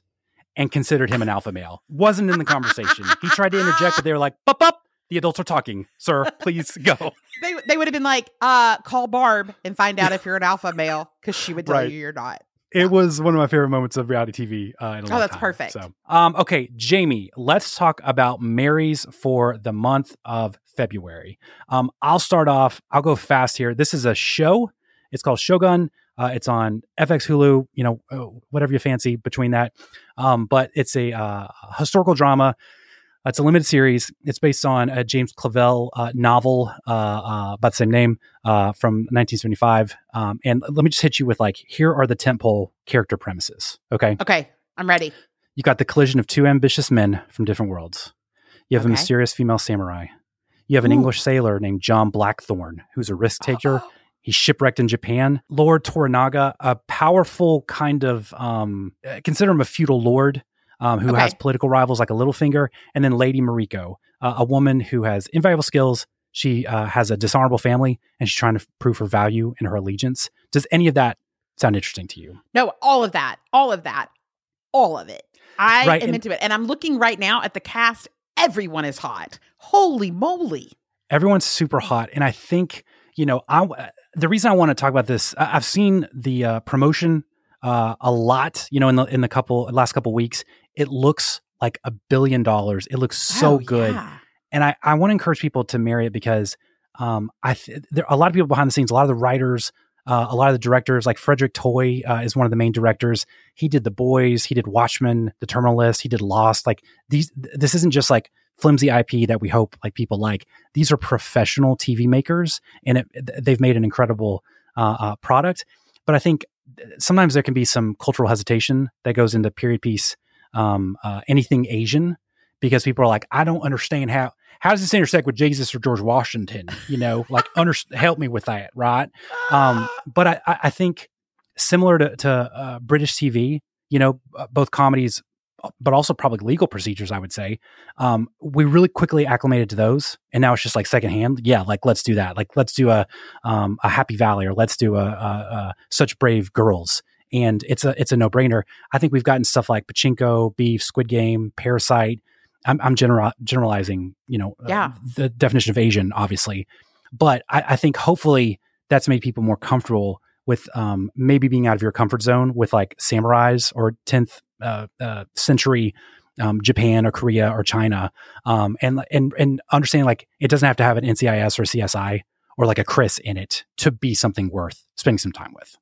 A: and considered him an alpha male. Wasn't in the conversation. he tried to interject, but they were like, "Up, up! The adults are talking, sir. Please go."
B: they they would have been like, uh, call Barb and find out if you're an alpha male because she would tell
A: Right.
B: you you're not.
A: It was one of my favorite moments of reality TV. Uh, in a
B: Oh, that's
A: time.
B: perfect.
A: So, um, okay, Jamie, let's talk about Marys for the month of February. Um, I'll start off. I'll go fast here. This is a show. It's called Shogun. Uh, it's on FX, Hulu. You know, uh, whatever you fancy between that. Um, but it's a uh, historical drama. It's a limited series. It's based on a James Clavell uh, novel uh, uh, about the same name uh, from 1975. Um, and let me just hit you with like, here are the tentpole character premises. Okay.
B: Okay, I'm ready.
A: You got the collision of two ambitious men from different worlds. You have a mysterious female samurai. You have an
B: Ooh.
A: English sailor named John Blackthorne, who's a risk taker. He's shipwrecked in Japan. Lord Toranaga, a powerful kind of um, uh, consider him a feudal lord um, who has political rivals like a Littlefinger, and then Lady Mariko, uh, a woman who has invaluable skills. She uh, has a dishonorable family, and she's trying to prove her value and her allegiance. Does any of that sound interesting to you?
B: No, all of that, all of that, all of it. I
A: Right,
B: am
A: and-
B: into it, and I'm looking right now at the cast. Everyone is hot. Holy moly!
A: everyone's super hot and i think you know i the reason i want to talk about this i've seen the uh, promotion uh, a lot you know in the in the couple last couple weeks it looks like a billion dollars. It looks so
B: Oh,
A: good.
B: yeah.
A: and i i want to encourage people to marry it because um i th- there are a lot of people behind the scenes a lot of the writers uh, a lot of the directors like frederick Toye uh, is one of the main directors. He did the boys he did watchmen the terminal list he did lost. Like these th- this isn't just like flimsy ip that we hope like people like. These are professional tv makers and it, th- they've made an incredible uh, uh, product. But i think sometimes there can be some cultural hesitation that goes into period piece um, uh, anything asian because people are like i don't understand how how does this intersect with jesus or george washington you know like under, help me with that right um, but I, I I think similar to, to uh, British TV, you know, uh, both comedies, uh, but also probably legal procedures, I would say. Um, we really quickly acclimated to those, and now it's just like secondhand. Yeah, like let's do that. Like let's do a um, a Happy Valley, or let's do a, a, a Such Brave Girls, and it's a it's a no brainer. I think we've gotten stuff like Pachinko, Beef, Squid Game, Parasite. I'm, I'm general, generalizing, you know, uh, the definition of Asian, obviously, but I, I think hopefully that's made people more comfortable with um, maybe being out of your comfort zone with like samurais or 10th uh, uh, century um, Japan or Korea or China, um, and and and understanding like it doesn't have to have an NCIS or CSI or like a Chris in it to be something worth spending some time with.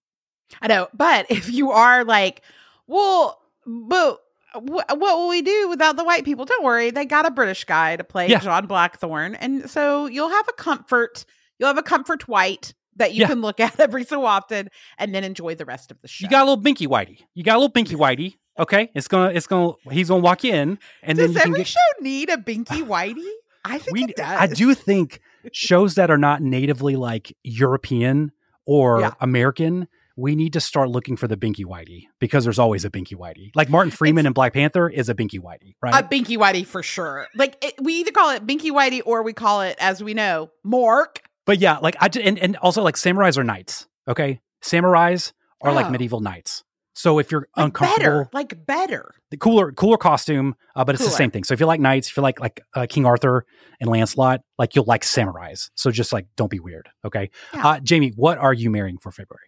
B: I know, but if you are like, well, but wh- what will we do without the white people? Don't worry, they got a British guy to play
A: Yeah.
B: John Blackthorne, and so you'll have a comfort. You'll have a comfort white that you
A: Yeah.
B: can look at every so often, and then enjoy the rest of the show.
A: You got a little binky whitey. You got a little binky whitey. Okay, it's gonna it's gonna he's gonna walk you in, and then
B: Does
A: you
B: every
A: get.
B: show need a binky whitey? I think
A: we,
B: it does.
A: I do think shows that are not natively like European or
B: Yeah.
A: American, we need to start looking for the Binky Whitey because there's always a Binky Whitey. Like Martin Freeman in Black Panther is a Binky Whitey, right?
B: A binky whitey for sure. Like it, we either call it binky whitey or we call it, as we know, mork.
A: but yeah, like I and and also like samurais are knights. Okay, samurais are like
B: Oh.
A: medieval knights. So if you're
B: Like
A: uncomfortable,
B: better, like better.
A: the cooler cooler costume, uh, but it's the same thing. So if you like knights, if you like like uh, King Arthur and Lancelot, like you'll like samurais. So just like don't be weird, okay?
B: Yeah.
A: Uh, Jamie, what are you marrying for February?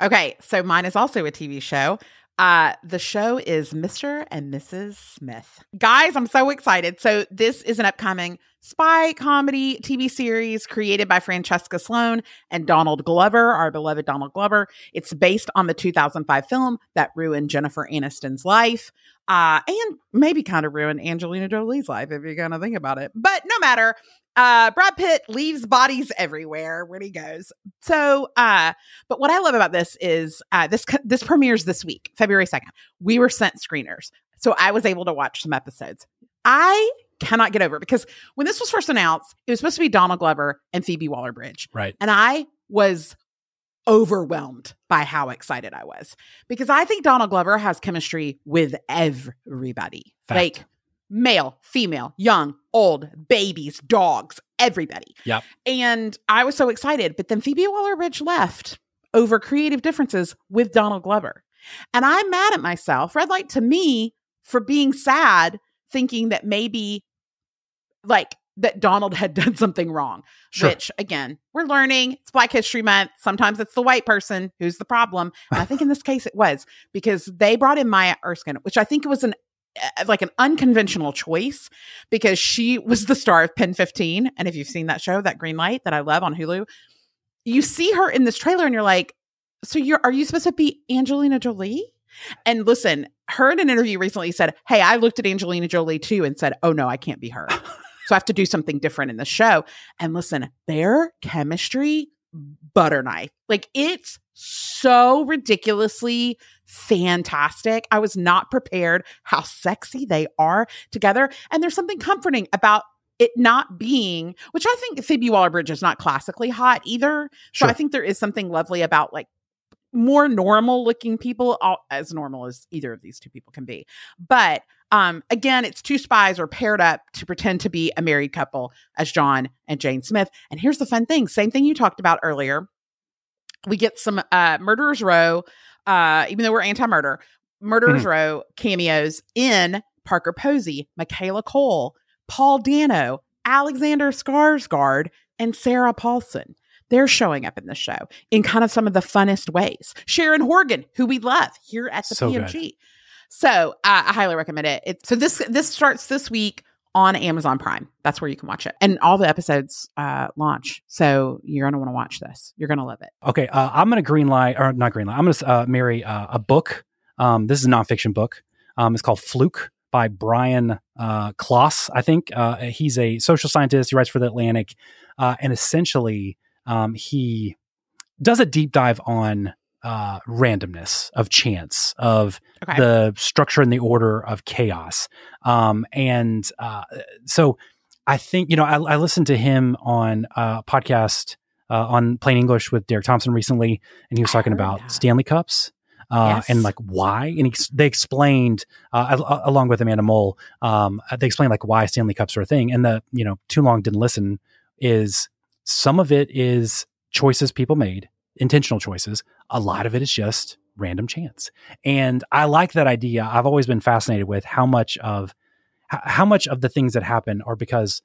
B: Okay, so mine is also a TV show. Uh, the show is Mr. and Mrs. Smith. Guys, I'm so excited. So, this is an upcoming spy comedy TV series created by Francesca Sloan and Donald Glover, our beloved Donald Glover. It's based on the 2005 film that ruined Jennifer Aniston's life uh, and maybe kind of ruined Angelina Jolie's life if you're going to think about it. But no matter. Uh, Brad Pitt leaves bodies everywhere when he goes. So, uh, but what I love about this is uh, this this premieres this week, February second. We were sent screeners, so I was able to watch some episodes. I cannot get over it because when this was first announced, it was supposed to be Donald Glover and Phoebe Waller Bridge,
A: Right.
B: and I was overwhelmed by how excited I was because I think Donald Glover has chemistry with everybody,
A: Fact.
B: like male, female, young, old, babies, dogs, everybody.
A: Yep.
B: And I was so excited. But then Phoebe Waller Bridge left over creative differences with Donald Glover. And I'm mad at myself, red light to me, for being sad, thinking that maybe like that Donald had done something wrong.
A: Sure.
B: Which again, we're learning. It's Black History Month. Sometimes it's the white person who's the problem. And I think in this case it was because they brought in Maya Erskine, which I think was an uh, like an unconventional choice because she was the star of Pen 15. And if you've seen that show, that green light that I love on Hulu, you see her in this trailer and you're like, so you're are you supposed to be Angelina Jolie? And listen, her in an interview recently said, Hey, I looked at Angelina Jolie too and said, Oh no, I can't be her. so I have to do something different in the show. And listen, their chemistry, butter knife. Like it's so ridiculously fantastic. I was not prepared how sexy they are together. And there's something comforting about it not being, which I think Phoebe Waller Bridge is not classically hot either. So I think there is something lovely about like more normal looking people, all, as normal as either of these two people can be. But um, again, it's two spies are paired up to pretend to be a married couple as John and Jane Smith. And here's the fun thing same thing you talked about earlier. We get some uh, Murderers Row, uh, even though we're anti murder, Murderers Row cameos in Parker Posey, Michaela Coel, Paul Dano, Alexander Skarsgård, and Sarah Paulson. They're showing up in the show in kind of some of the funnest ways. Sharon Horgan, who we love here at the
A: So good.
B: So uh, I highly recommend it. it. So this this starts this week on Amazon Prime. That's where you can watch it, and all the episodes uh, launch. So you're gonna want to watch this. You're gonna love it.
A: Okay, uh, I'm going to green light or not green light. I'm going to uh, marry uh, a book. Um, this is a nonfiction book. Um, it's called Fluke by Brian uh, Klaas. I think uh, he's a social scientist. He writes for the Atlantic, uh, and essentially um, he does a deep dive on uh, randomness of chance of
B: Okay.
A: the structure and the order of chaos. Um, and uh, so I think, you know, I, I listened to him on a podcast uh, on Plain English with Derek Thompson recently, and he was
B: I
A: talking about
B: that.
A: Stanley Cups. Uh,
B: Yes.
A: And like why, and he, they explained uh, al- along with Amanda Mull, um, they explained like why Stanley Cups are a thing. And the you know too long didn't listen is some of it is choices people made, intentional choices. A lot of it is just random chance. And I like that idea. I've always been fascinated with how much of how much of the things that happen are because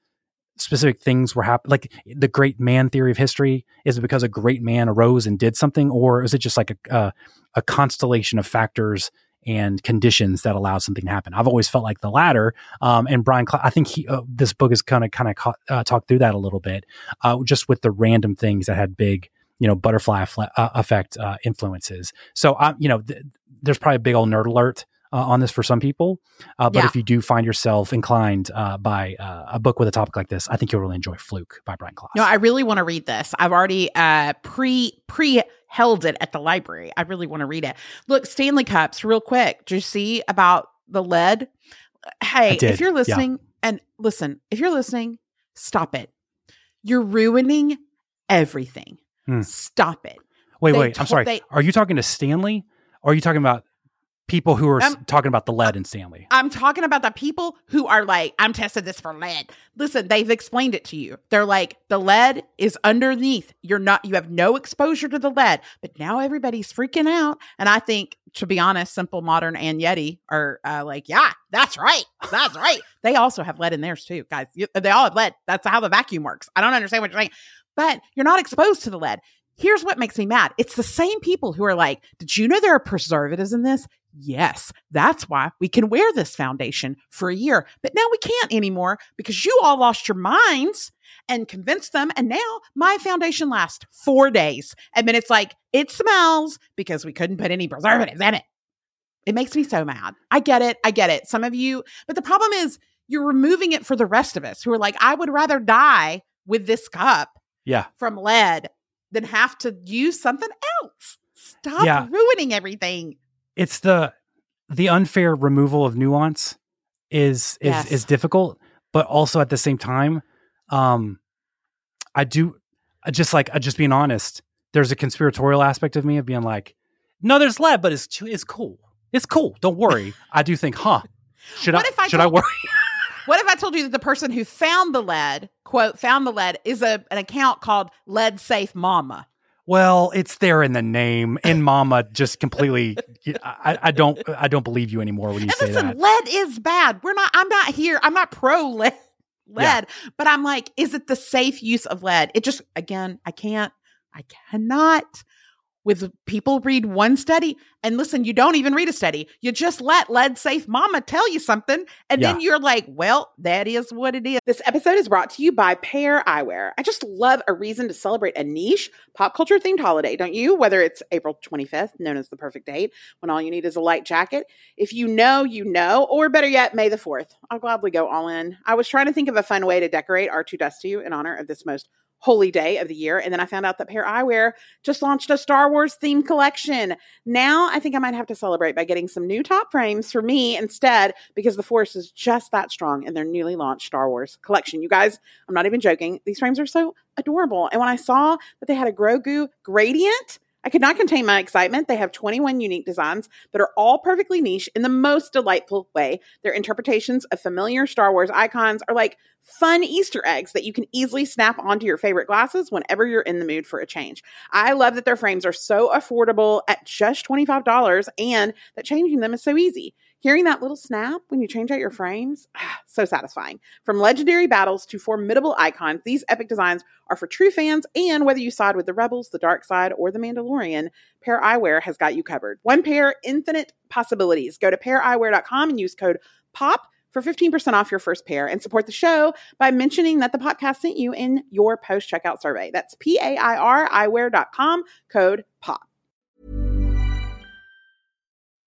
A: specific things were happening. Like the great man theory of history is it because a great man arose and did something, or is it just like a a, a constellation of factors and conditions that allowed something to happen? I've always felt like the latter. Um, and Brian, I think he uh, this book is kind of kind of uh, talked through that a little bit, uh, just with the random things that had big you know butterfly uh, effect uh, influences. So I'm you know th- there's probably a big old nerd alert uh, on this for some people, uh, but
B: Yeah.
A: if you do find yourself inclined uh, by uh, a book with a topic like this, I think you'll really enjoy Fluke by Brian Klaas.
B: No, I really want to read this. I've already uh pre pre held it at the library. I really want to read it. Look, Stanley Cups, real quick. Do you see about the lead? Hey, if you're
A: yeah.
B: listening, and listen, if you're listening, stop it. You're ruining everything.
A: Hmm.
B: Stop it.
A: wait,
B: they
A: wait. I'm sorry.
B: they-
A: are you talking to Stanley, or are you talking about people who are
B: Um,
A: talking about the lead in Stanley?
B: I'm talking about the people who are like, I'm tested this for lead. Listen, they've explained it to you. They're like, the lead is underneath. You're not, you have no exposure to the lead. But now everybody's freaking out. And I think, to be honest, Simple Modern and Yeti are uh, like, yeah, that's right. That's right. They also have lead in theirs too, guys. They all have lead. That's how the vacuum works. I don't understand what you're saying, but you're not exposed to the lead. Here's what makes me mad. It's the same people who are like, did you know there are preservatives in this? Yes, that's why we can wear this foundation for a year. But now we can't anymore because you all lost your minds and convinced them. And now my foundation lasts four days. And then it's like, it smells because we couldn't put any preservatives in it. It makes me so mad. I get it. I get it. Some of you, but the problem is you're removing it for the rest of us who are like, I would rather die with this cup
A: Yeah.
B: from lead than have to use something else. Stop
A: Yeah.
B: ruining everything.
A: it's the the unfair removal of nuance is is
B: Yes.
A: is difficult, but also at the same time, um, I do I just like I just being honest. There's a conspiratorial aspect of me of being like, no, there's lead, but it's it's cool. It's cool. Don't worry. I do think, huh? Should
B: What
A: I, should I worry?
B: What if I told you that the person who found the lead, quote, found the lead, is a, an account called Lead Safe Mama?
A: Well, it's there in the name. In Mama, just completely. I, I don't. I don't believe you anymore when you
B: And
A: say
B: listen,
A: that.
B: lead is bad. We're not, I'm not here, I'm not pro lead,
A: Yeah.
B: lead, but I'm like, is it the safe use of lead? It just, again, I can't, I cannot with people read one study and listen you don't even read a study. You just let lead safe mama tell you something and
A: Yeah.
B: then you're like well that is what it is. This episode is brought to you by Pair Eyewear. I just love a reason to celebrate a niche pop culture themed holiday don't you? Whether it's april 25th known as the perfect date when all you need is a light jacket. If you know you know or better yet may the 4th i'll gladly go all in. I was trying to think of a fun way to decorate r2 in honor of this most holy day of the year and then i found out that Pair Eyewear just launched a Star Wars themed collection. Now I think I might have to celebrate by getting some new top frames for me instead because the Force is just that strong in their newly launched Star Wars collection. You guys, I'm not even joking. These frames are so adorable. And when I saw that they had a Grogu gradient, I could not contain my excitement. They have 21 unique designs that are all perfectly niche in the most delightful way. Their interpretations of familiar Star Wars icons are like fun Easter eggs that you can easily snap onto your favorite glasses whenever you're in the mood for a change. I love that their frames are so affordable at just $25 and that changing them is so easy. Hearing that little snap when you change out your frames, ah, so satisfying. From legendary battles to formidable icons, these epic designs are for true fans, and whether you side with the Rebels, the Dark Side, or the Mandalorian, Pair Eyewear has got you covered. One pair, infinite possibilities. Go to paireyewear.com and use code POP for 15% off your first pair and support the show by mentioning that the podcast sent you in your post checkout survey. That's P A I R eyewear.com, code POP.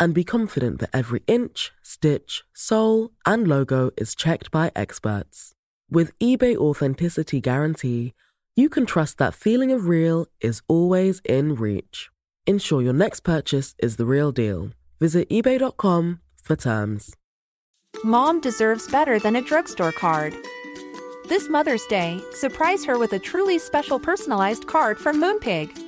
D: and be confident that every inch, stitch, sole, and logo is checked by experts. With eBay Authenticity Guarantee, you can trust that feeling of real is always in reach. Ensure your next purchase is the real deal. Visit eBay.com for terms.
E: Mom deserves better than a drugstore card. This Mother's Day, surprise her with a truly special personalized card from Moonpig.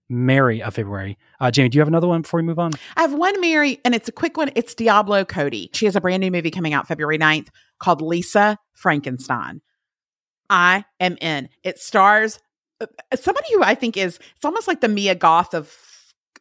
A: Mary of February. Uh, Jamie, do you have another one before we move on?
B: I have one Mary, and it's a quick one. It's Diablo Cody. She has a brand new movie coming out February 9th called Lisa Frankenstein. I am in. It stars uh, somebody who I think is, it's almost like the Mia Goth of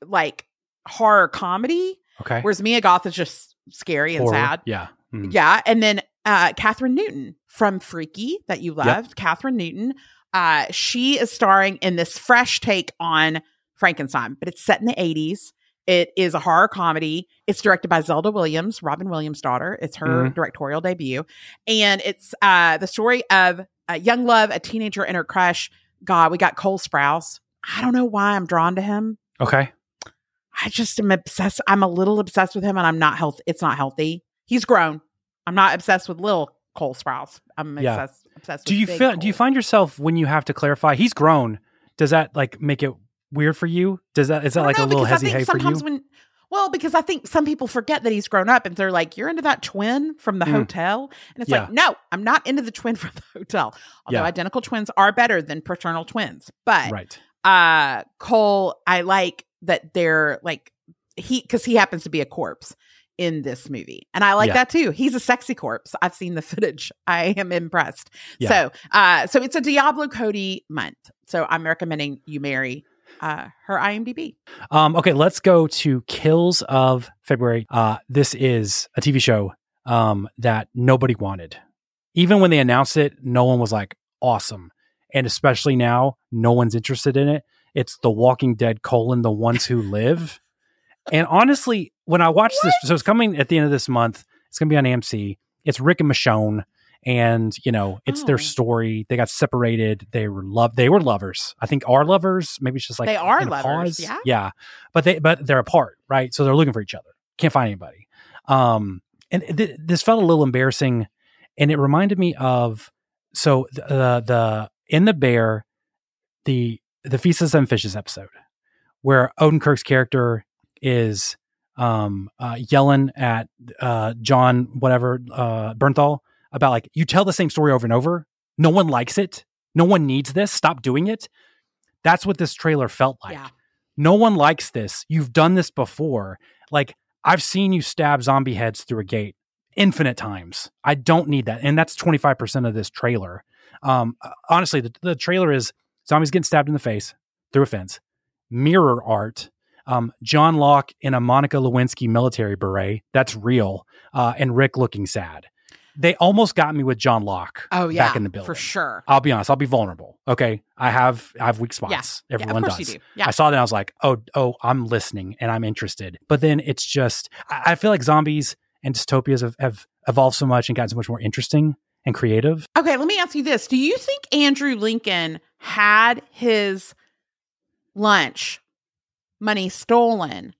B: like horror comedy,
A: Okay.
B: whereas Mia Goth is just scary and
A: Horror.
B: sad.
A: Yeah. Mhm.
B: Yeah. And then uh Kathryn Newton from Freaky that you
A: Yep.
B: loved. Kathryn Newton. Uh she is starring in this fresh take on Frankenstein, but it's set in the 80s. It is a horror comedy. It's directed by Zelda Williams, Robin Williams' daughter. It's her
A: Mhm.
B: directorial debut. And it's uh the story of a young love, a teenager and her crush. God, we got Cole Sprouse. I don't know why I'm drawn to him.
A: Okay.
B: I just am obsessed. I'm a little obsessed with him, and I'm not healthy. It's not healthy. He's grown. I'm not obsessed with little Cole Sprouse. I'm
A: Yeah.
B: obsessed. Obsessed.
A: Do
B: with
A: you feel? Do you find yourself when you have to clarify? He's grown. Does that like make it weird for you? Does that is that like a
B: know,
A: little
B: because I think
A: for you?
B: sometimes when well, because I think some people forget that he's grown up and they're like, "You're into that twin from the
A: Mm.
B: hotel," and it's
A: Yeah.
B: like, "No, I'm not into the twin from the hotel." Although
A: Yeah.
B: identical twins are better than fraternal twins, but
A: right.
B: uh Cole, I like that they're like he because he happens to be a corpse in this movie. And I like
A: Yeah.
B: that too. He's a sexy corpse. I've seen the footage. I am impressed.
A: Yeah.
B: So uh so it's a Diablo Cody month. So I'm recommending you marry uh her IMDb.
A: Um, okay, let's go to Kills of February. Uh, this is a TV show um, that nobody wanted. Even when they announced it, no one was like, awesome. And especially now, no one's interested in it. It's The Walking Dead colon the ones who live. and honestly, when I watched this, so it's coming at the end of this month. It's going to be on AMC. It's Rick and Michonne, and you know, it's
B: Oh.
A: their story. They got separated. They were love. They were lovers. I think are lovers. Maybe it's just like
B: They are lovers,
A: pause.
B: yeah?
A: yeah. But they but they're apart, right? So they're looking for each other. Can't find anybody. Um, and th- this felt a little embarrassing. and it reminded me of so the the, the in the bear, the the feast and fishes episode, where Odenkirk's character is um uh, yelling at uh Jon whatever uh Bernthal about like you tell the same story over and over. No one likes it. No one needs this. Stop doing it. That's what this trailer felt like.
B: Yeah.
A: No one likes this. You've done this before. Like I've seen you stab zombie heads through a gate infinite times. I don't need that. And that's 25% of this trailer. Um honestly, the, the trailer is zombies getting stabbed in the face through a fence. Mirror art. Um, John Locke in a Monica Lewinsky military beret. That's real. Uh, and Rick looking sad. They almost got me with John Locke
B: Oh yeah,
A: back in the building.
B: for sure.
A: I'll be honest. I'll be vulnerable. Okay, I have I have weak spots.
B: Yeah, yeah,
A: Everyone
B: course
A: does.
B: do. Yeah.
A: I saw that. I was like, oh, oh, I'm listening and I'm interested. But then it's just, I, I feel like zombies and dystopias have, have evolved so much and gotten so much more interesting and creative.
B: Okay, let me ask you this. Do you think Andrew Lincoln had his lunch money stolen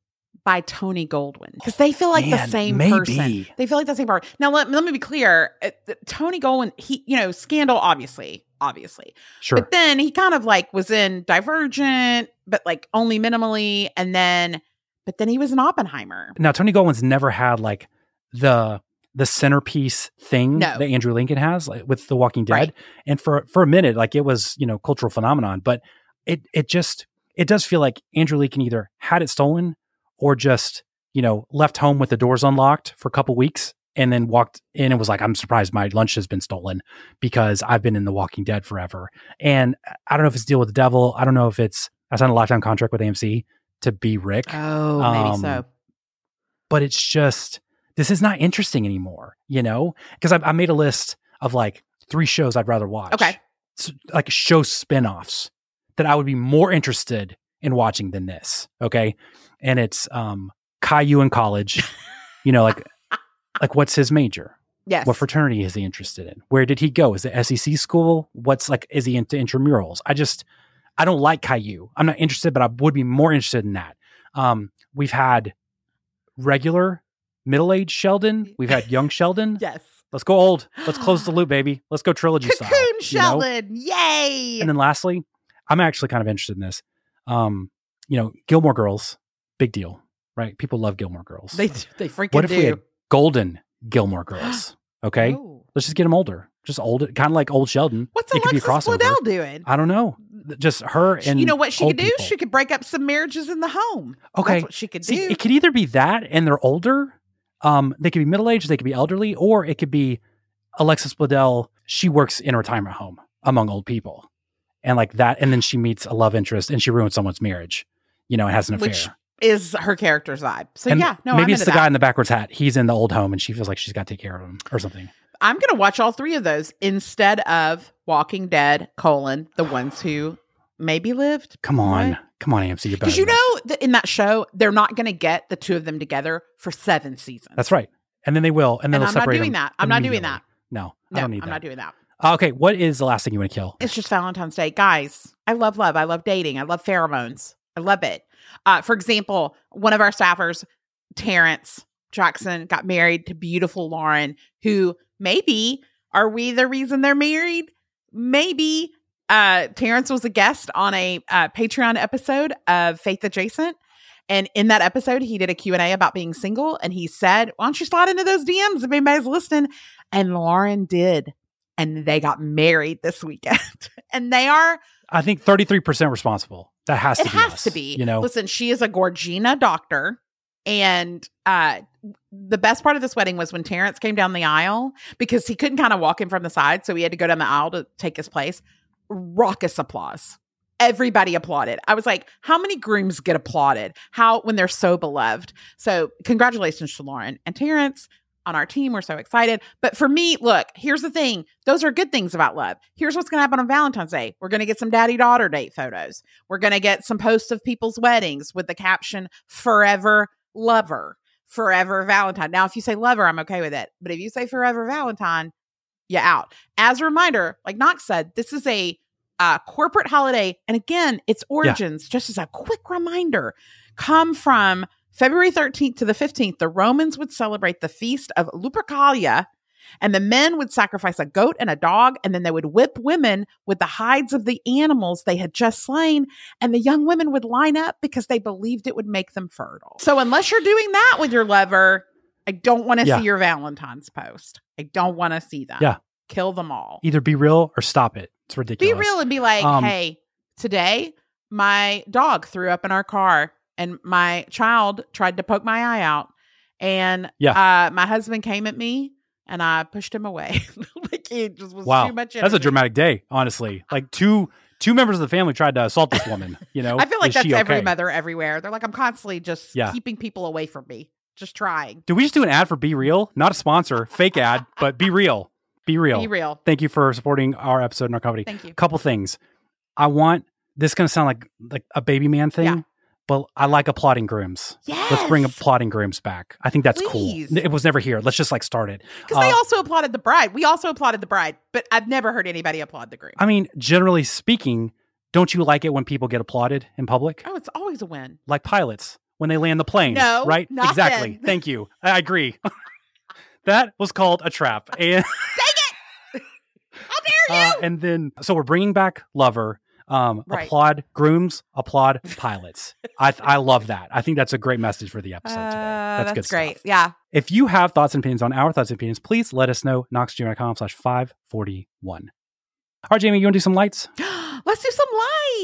B: by Tony Goldwyn? Because they feel like the same
A: maybe.
B: person. They feel like the same person. Now, let, let me be clear. Uh, Tony Goldwyn, he, you know, scandal, obviously, obviously.
A: Sure.
B: But then he kind of like was in Divergent, but like only minimally. And then, but then he was in Oppenheimer.
A: now, Tony Goldwyn's never had like the the centerpiece thing
B: No.
A: that Andrew Lincoln has like, with The Walking Dead.
B: Right.
A: And for for a minute, like it was, you know, cultural phenomenon. But it it just it does feel like Andrew Lincoln either had it stolen or just, you know, left home with the doors unlocked for a couple weeks and then walked in and was like, I'm surprised my lunch has been stolen because I've been in The Walking Dead forever. And I don't know if it's deal with the devil. I don't know if it's I signed a lifetime contract with AMC to be Rick
B: Oh, maybe
A: Um,
B: so.
A: but it's just this is not interesting anymore, you know? Because I, I made a list of like three shows I'd rather watch.
B: Okay.
A: S- like show spin-offs that I would be more interested in watching than this. Okay. And it's um Caillou in college. you know, like like what's his major?
B: Yes.
A: What fraternity is he interested in? Where did he go? Is it SEC school? What's like is he into intramurals? I just I don't like Caillou. I'm not interested, but I would be more interested in that. Um, we've had regular middle-aged Sheldon. We've had young Sheldon.
B: yes.
A: Let's go old. Let's close the loop, baby. Let's go trilogy
B: Cocoon
A: style. you know?
B: Sheldon. Yay.
A: And then lastly, I'm actually kind of interested in this. Um, you know, Gilmore Girls, big deal, right? People love Gilmore Girls.
B: they they freaking
A: what if
B: do.
A: we had golden Gilmore Girls? Okay,
B: Oh.
A: let's just get them older, just old, kind of like old Sheldon.
B: What's
A: it could be a
B: Alexis. Bledel doing?
A: I don't know, just her and
B: you know what she could do?
A: people.
B: She could break up some marriages in the home.
A: Okay.
B: That's what she could
A: See,
B: do.
A: it could either be that and they're older. Um, they could be middle aged, they could be elderly, or it could be Alexis Bledel. She works in a retirement home among old people, and like that, and then she meets a love interest and she ruins someone's marriage. You know, and has an affair.
B: which is her character's vibe. So
A: and
B: yeah, no,
A: maybe it's the guy in the backwards hat. He's in the old home, and she feels like she's got to take care of him or something.
B: I'm gonna watch all three of those instead of Walking Dead: colon the ones who maybe lived.
A: Come on,
B: Right.
A: come on, AMC.
B: Because you know that in that show they're not gonna get the two of them together for seven seasons.
A: that's right. And then they will, and then
B: And I'm not doing that. I'm not doing that.
A: No, I
B: No,
A: don't need that.
B: I'm
A: that.
B: not doing that.
A: Okay, what is the last thing you want to kill?
B: It's just Valentine's Day. Guys, I love love. I love dating. I love pheromones. I love it. Uh, for example, one of our staffers, Terrence Jackson, got married to beautiful Lauren, who maybe are we the reason they're married? Maybe. Uh, Terrence was a guest on a uh, Patreon episode of Faith Adjacent. And in that episode, he did a Q&A about being single. And he said, why don't you slide into those DMs if anybody's listening? And Lauren did. And they got married this weekend. and they are
A: I think 33% responsible. That has to
B: it
A: be.
B: has
A: us,
B: to be.
A: You know,
B: listen, she is a Gorgina doctor, and uh, the best part of this wedding was when Terrence came down the aisle because he couldn't kind of walk in from the side, so he had to go down the aisle to take his place. Raucous applause. Everybody applauded. I was like, how many grooms get applauded? How when they're so beloved? So, congratulations to Lauren and Terrence on our team. We're so excited. But for me, look, here's the thing. Those are good things about love. Here's what's going to happen on Valentine's Day. We're going to get some daddy daughter date photos. We're going to get some posts of people's weddings with the caption forever lover, forever Valentine. Now, if you say lover, I'm okay with it. But if you say forever Valentine, you're out. As a reminder, like Knox said, this is a uh, corporate holiday. And again, its origins, just as a quick reminder, come from February 13th to the 15th. The Romans would celebrate the feast of Lupercalia. And the men would sacrifice a goat and a dog, and then they would whip women with the hides of the animals they had just slain. And the young women would line up because they believed it would make them fertile. So, unless you're doing that with your lover, I don't want to
A: Yeah.
B: see your Valentine's post. I don't want to see that.
A: Yeah.
B: Kill them all.
A: Either be real or stop it. It's ridiculous.
B: Be real and be like,
A: Um,
B: hey, today my dog threw up in our car and my child tried to poke my eye out. And
A: Yeah.
B: uh, my husband came at me and I pushed him away. like it just was
A: Wow,
B: too much.
A: that's a dramatic day. Honestly, like two two members of the family tried to assault this woman. You know,
B: I feel like
A: Is
B: that's every
A: okay?
B: mother everywhere. They're like, I'm constantly just
A: Yeah.
B: keeping people away from me, just trying.
A: Do we just do an ad for Be Real? Not a sponsor, fake ad, but Be Real. Be Real.
B: Be real.
A: Thank you for supporting our episode and our comedy.
B: Thank you.
A: Couple things. I want this. Going to sound like like a baby man thing,
B: Yeah.
A: But I like applauding grooms. Yes. Let's bring applauding grooms back. I think that's
B: Please.
A: cool. It was never here. Let's just like start it.
B: Because they
A: Uh,
B: also applauded the bride. We also applauded the bride, but I've never heard anybody applaud the groom.
A: I mean, generally speaking, don't you like it when people get applauded in public?
B: oh, it's always a win.
A: Like pilots when they land the plane.
B: No,
A: right?
B: not
A: exactly.
B: then.
A: Thank you. I agree. that was called a trap. And Dang it!
B: How dare you?
A: Uh, and then, so we're bringing back Lover. Um,
B: Right.
A: Applaud grooms, applaud pilots. I I love that. I think that's a great message for the episode today.
B: Uh,
A: That's,
B: that's
A: good
B: great.
A: stuff.
B: Yeah.
A: If you have thoughts and opinions on our thoughts and opinions, please let us know. knoxgmail.com slash 541. All right, Jamie, you want to do some lights?
B: Let's do some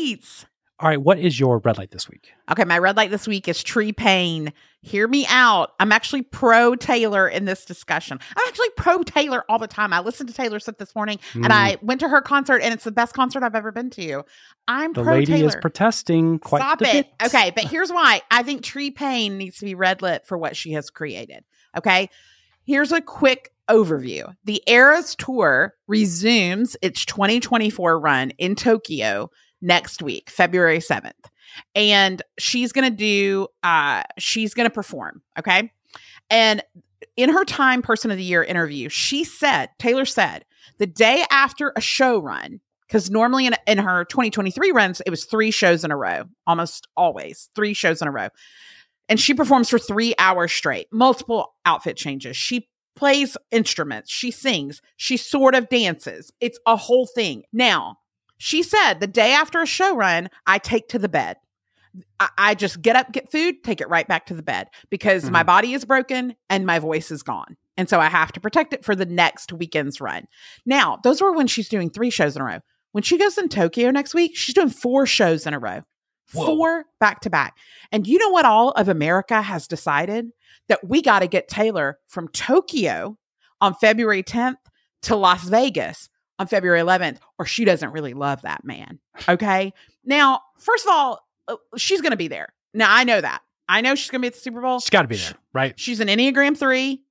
B: lights.
A: All right, what is your red light this week?
B: Okay, my red light this week is Tree Paine. Hear me out. I'm actually pro Taylor in this discussion. I'm actually pro Taylor all the time. I listened to Taylor Swift this morning and
A: Mm.
B: I went to her concert and it's the best concert I've ever been to. I'm
A: The
B: pro
A: lady
B: Taylor.
A: is protesting quite
B: Stop it.
A: bit.
B: Okay, but here's why. I think Tree Paine needs to be red lit for what she has created. Okay. Here's a quick overview. The Eras Tour resumes its 2024 run in Tokyo next week, February 7th. And she's going to do, uh, she's going to perform. Okay. And in her Time Person of the Year interview, she said, Taylor said, the day after a show run, because normally in, in her 2023 runs, it was three shows in a row, almost always three shows in a row. And she performs for three hours straight, multiple outfit changes. She plays instruments, she sings, she sort of dances. It's a whole thing. Now, she said the day after a show run, I take to the bed. I, I just get up, get food, take it right back to the bed because my mm-hmm. body is broken and my voice is gone. And so I have to protect it for the next weekend's run. Now, those were when she's doing three shows in a row. When she goes in Tokyo next week, she's doing four shows in a row, four back to back. And you know what all of America has decided? That we got to get Taylor from Tokyo on February 10th to Las Vegas on February 11th, or she doesn't really love that man. Okay. Now, first of all, uh, she's going to be there. Now, I know that. I know she's going to be at the Super Bowl.
A: She's got to be there, right?
B: She's an Enneagram 3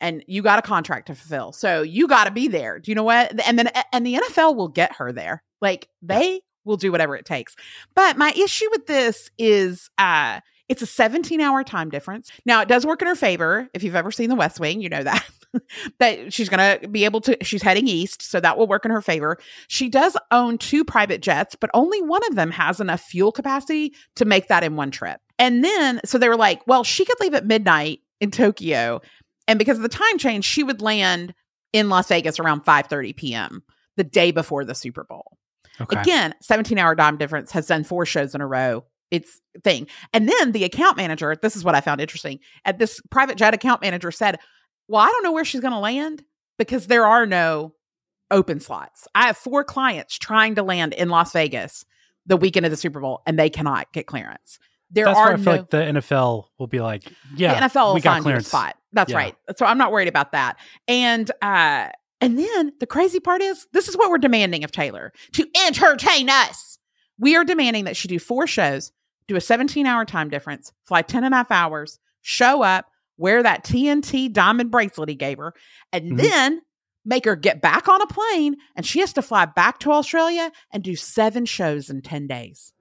B: and you got a contract to fulfill. So you got to be there. Do you know what? And then and the NFL will get her there. Like they will do whatever it takes. But my issue with this is uh it's a 17 hour time difference. Now it does work in her favor. If you've ever seen the West Wing, you know that. that she's going to be able to she's heading east, so that will work in her favor. She does own two private jets, but only one of them has enough fuel capacity to make that in one trip. And then so they were like, well, she could leave at midnight in Tokyo and because of the time change, she would land in Las Vegas around 5:30 p.m. the day before the Super Bowl.
A: Okay.
B: Again, 17 hour time difference has done four shows in a row. It's thing. And then the account manager, this is what I found interesting. At this private jet account manager said, Well, I don't know where she's going to land because there are no open slots. I have four clients trying to land in Las Vegas the weekend of the Super Bowl, and they cannot get clearance. There
A: That's
B: are
A: where I feel
B: no
A: like the NFL will be like, yeah,
B: the NFL will
A: we got
B: find you a
A: clearance.
B: spot. That's
A: Yeah.
B: right. So I'm not worried about that. And uh and then the crazy part is this is what we're demanding of Taylor to entertain us. We are demanding that she do four shows, do a 17 hour time difference, fly 10 and a half hours, show up, wear that TNT diamond bracelet he gave her, and
A: Mhm.
B: then make her get back on a plane and she has to fly back to Australia and do seven shows in 10 days.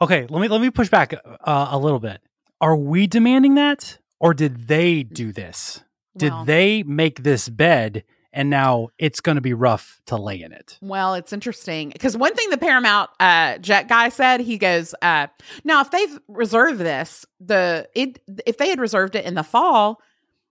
A: Okay, let me let me push back uh, a little bit. Are we demanding that, or did they do this? Did
B: Well-
A: they make this bed, and now it's going to be rough to lay in it?
B: Well, it's interesting because one thing the Paramount uh, jet guy said, he goes, uh, "Now, if they've reserved this, the it if they had reserved it in the fall,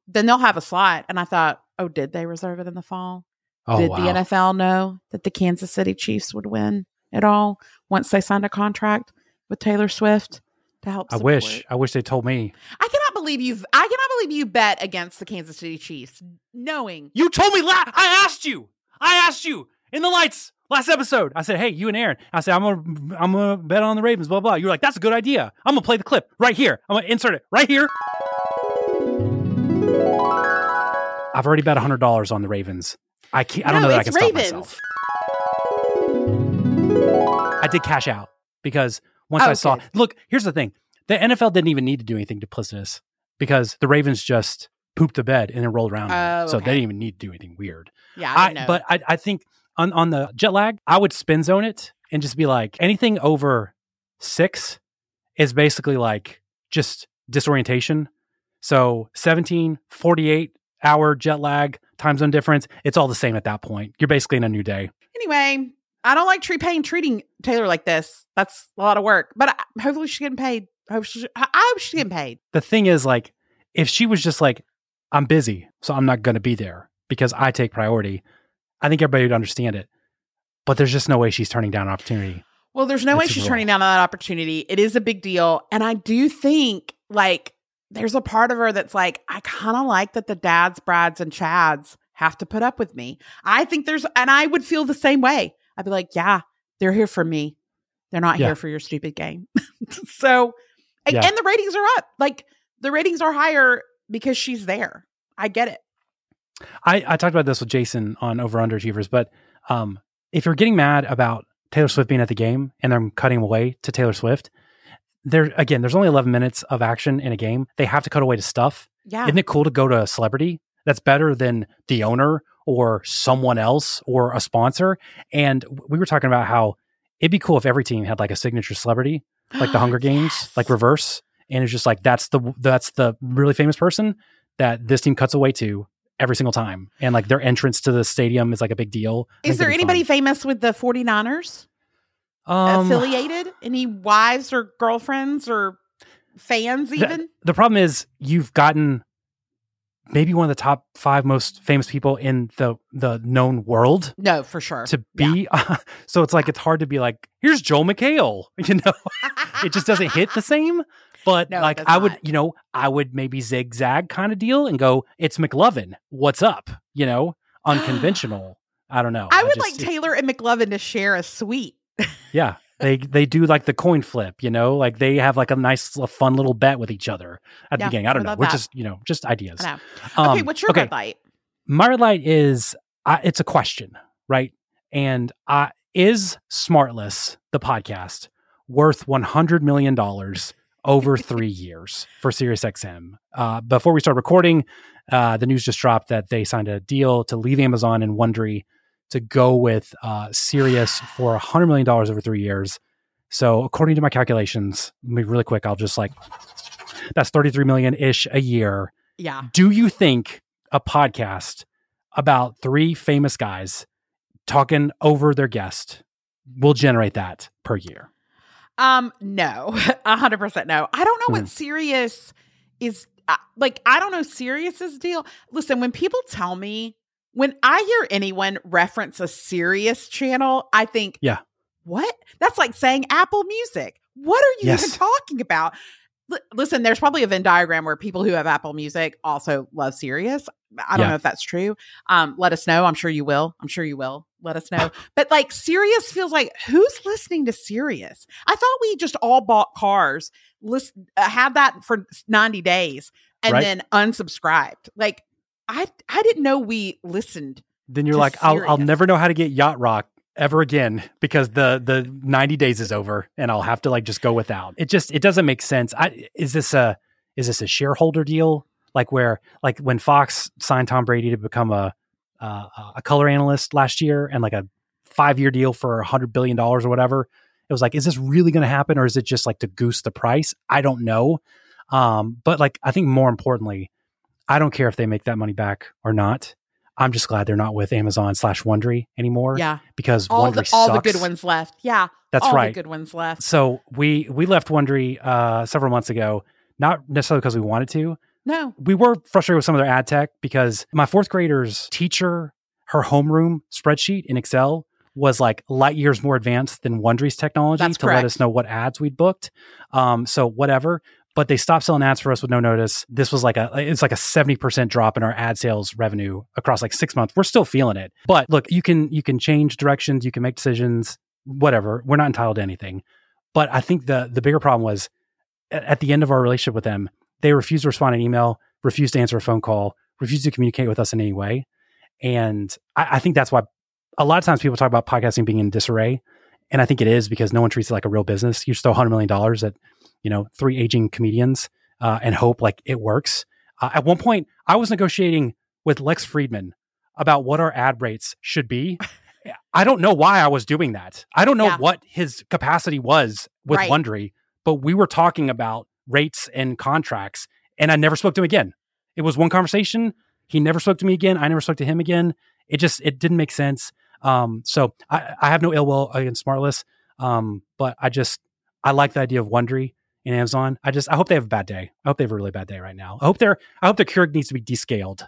B: then they'll have a slot." And I thought, Oh, did they reserve it in the fall?
A: Oh,
B: did
A: wow.
B: the NFL know that the Kansas City Chiefs would win at all once they signed a contract with Taylor Swift to help?
A: I
B: support?
A: wish. I wish they told me.
B: I cannot believe you've. I cannot believe you bet against the Kansas City Chiefs, knowing.
A: You told me. La- I asked you. I asked you in the lights last episode. I said, "Hey, you and Aaron." I said, "I'm gonna, I'm gonna bet on the Ravens." Blah blah. You're like, "That's a good idea." I'm gonna play the clip right here. I'm gonna insert it right here. I've already bet hundred dollars on the Ravens. I can't. I don't
B: No,
A: know that I can stop myself. I did cash out because once
B: Oh,
A: I saw. Look, here's the thing: the NFL didn't even need to do anything duplicitous because the Ravens just pooped the bed and then rolled around.
B: Oh,
A: So they didn't even need to do anything weird.
B: Yeah, I,
A: I,
B: know.
A: but I, I think on, on the jet lag, I would spin zone it and just be like anything over six is basically like just disorientation. So 17, 48 hour jet lag, time zone difference, it's all the same at that point. You're basically in a new day.
B: anyway, I don't like Tree Paine treating Taylor like this. That's a lot of work. But I, hopefully she's getting paid. Hope she, I I hope she's getting mm. paid.
A: The thing is, like, if she was just like, I'm busy, so I'm not going to be there because I take priority, I think everybody would understand it. But there's just no way she's turning down an opportunity.
B: Well, there's no way she's turning down that opportunity. It is a big deal. And I do think like there's a part of her that's like, I kind of like that the dads, Brads, and Chads have to put up with me. I think there's, and I would feel the same way. I'd be like, yeah, they're here for me. They're not
A: Yeah.
B: here for your stupid game. so, and,
A: Yeah.
B: and the ratings are up. Like the ratings are higher because she's there. I get it.
A: I, I talked about this with Jason on Over Underachievers, but um, if you're getting mad about Taylor Swift being at the game and they're cutting away to Taylor Swift, there again, there's only 11 minutes of action in a game. They have to cut away to stuff.
B: Yeah.
A: Isn't it cool to go to a celebrity? That's better than the owner or someone else or a sponsor. And we were talking about how it'd be cool if every team had like a signature celebrity, like the Hunger Games,
B: Yes.
A: like reverse. And it's just like that's the that's the really famous person that this team cuts away to every single time. And like their entrance to the stadium is like a big deal. I
B: Is there anybody
A: fun.
B: famous with the 49ers?
A: um,
B: affiliated? Any wives or girlfriends or fans
A: the-
B: even?
A: the problem is you've gotten maybe one of the top five most famous people in the the known world
B: no, for sure.
A: to be. So it's like it's hard to be like here's joel mchale you know? It just doesn't hit the same. But
B: No,
A: like i would you know i would maybe zigzag kind of deal and go it's mclovin. What's up? You know? Unconventional. I don't know.
B: I would
A: just-
B: like Taylor and McLovin to share a suite.
A: yeah they they do like the coin flip you know like they have like a nice a fun little bet with each other at the beginning i don't know we're
B: that.
A: just you know just ideas
B: know.
A: Um,
B: okay, what's your
A: okay.
B: red light?
A: my red light is uh, it's a question right and uh, is smartless the podcast worth 100 million dollars over three years for SiriusXM. Uh, before we start recording, uh, the news just dropped that they signed a deal to leave Amazon and Wondery to go with uh, Sirius for $100 million over three years. So, according to my calculations, let me really quick, I'll just like, that's 33 million ish a year
B: Yeah.
A: do you think a podcast about three famous guys talking over their guest will generate that per year?
B: Um, no, a hundred percent no. I don't know
A: Hmm.
B: what Sirius is uh, like. I don't know Sirius's deal. Listen, when people tell me when I hear anyone reference a Sirius channel, I think,
A: Yeah.
B: what? That's like saying Apple Music. What are you even talking about? L- listen, there's probably a Venn diagram where people who have Apple Music also love Sirius. I don't
A: Yeah.
B: know if that's true. Um, let us know. I'm sure you will. I'm sure you will. Let us know. but like Sirius feels like who's listening to Sirius? I thought we just all bought cars, list, uh, had that for 90 days, and
A: Right.
B: then unsubscribed. Like I I didn't know we listened.
A: Then you're like, I'll, I'll never know how to get Yacht Rock ever again because the the 90 days is over and I'll have to like just go without. It just it doesn't make sense. I is this a is this a shareholder deal like where like when Fox signed Tom Brady to become a uh, a color analyst last year and like a 5-year deal for a 100 billion dollars or whatever. It was like is this really going to happen or is it just like to goose the price? I don't know. Um but like I think more importantly, I don't care if they make that money back or not. I'm just glad they're not with Amazon slash Wondery anymore
B: Yeah.
A: because
B: All
A: Wondery
B: the all the good ones left. Yeah.
A: That's
B: all
A: right.
B: the good ones left.
A: So we we left Wondery uh, several months ago, not necessarily because we wanted to,
B: No.
A: we were frustrated with some of their ad tech because my fourth grader's teacher, her homeroom spreadsheet in Excel was like light years more advanced than Wondery's technology
B: That's
A: to let us know what ads we'd booked. Um, so whatever. But they stopped selling ads for us with no notice. This was like a it's like a 70% drop in our ad sales revenue across like six months. We're still feeling it. But look, you can you can change directions, you can make decisions, whatever. We're not entitled to anything. But I think the the bigger problem was at at the end of our relationship with them, they refused to respond to an email, refused to answer a phone call, refused to communicate with us in any way. And I, I think that's why a lot of times people talk about podcasting being in disarray. And I think it is because no one treats it like a real business. You just throw $100 million at, you know, three aging comedians uh, and hope like it works. Uh, at one point, I was negotiating with Lex Friedman about what our ad rates should be. I don't know why I was doing that. I don't know
B: Yeah.
A: what his capacity was with
B: Right.
A: Wondery, but we were talking about rates and contracts, and I never spoke to him again. It was one conversation. He never spoke to me again. I never spoke to him again. It just it didn't make sense. Um, so I, I have no ill will against Smartless, um, but I just I like the idea of Wondery and Amazon. I just I hope they have a bad day. I hope they have a really bad day right now. I hope their I hope their Keurig needs to be descaled,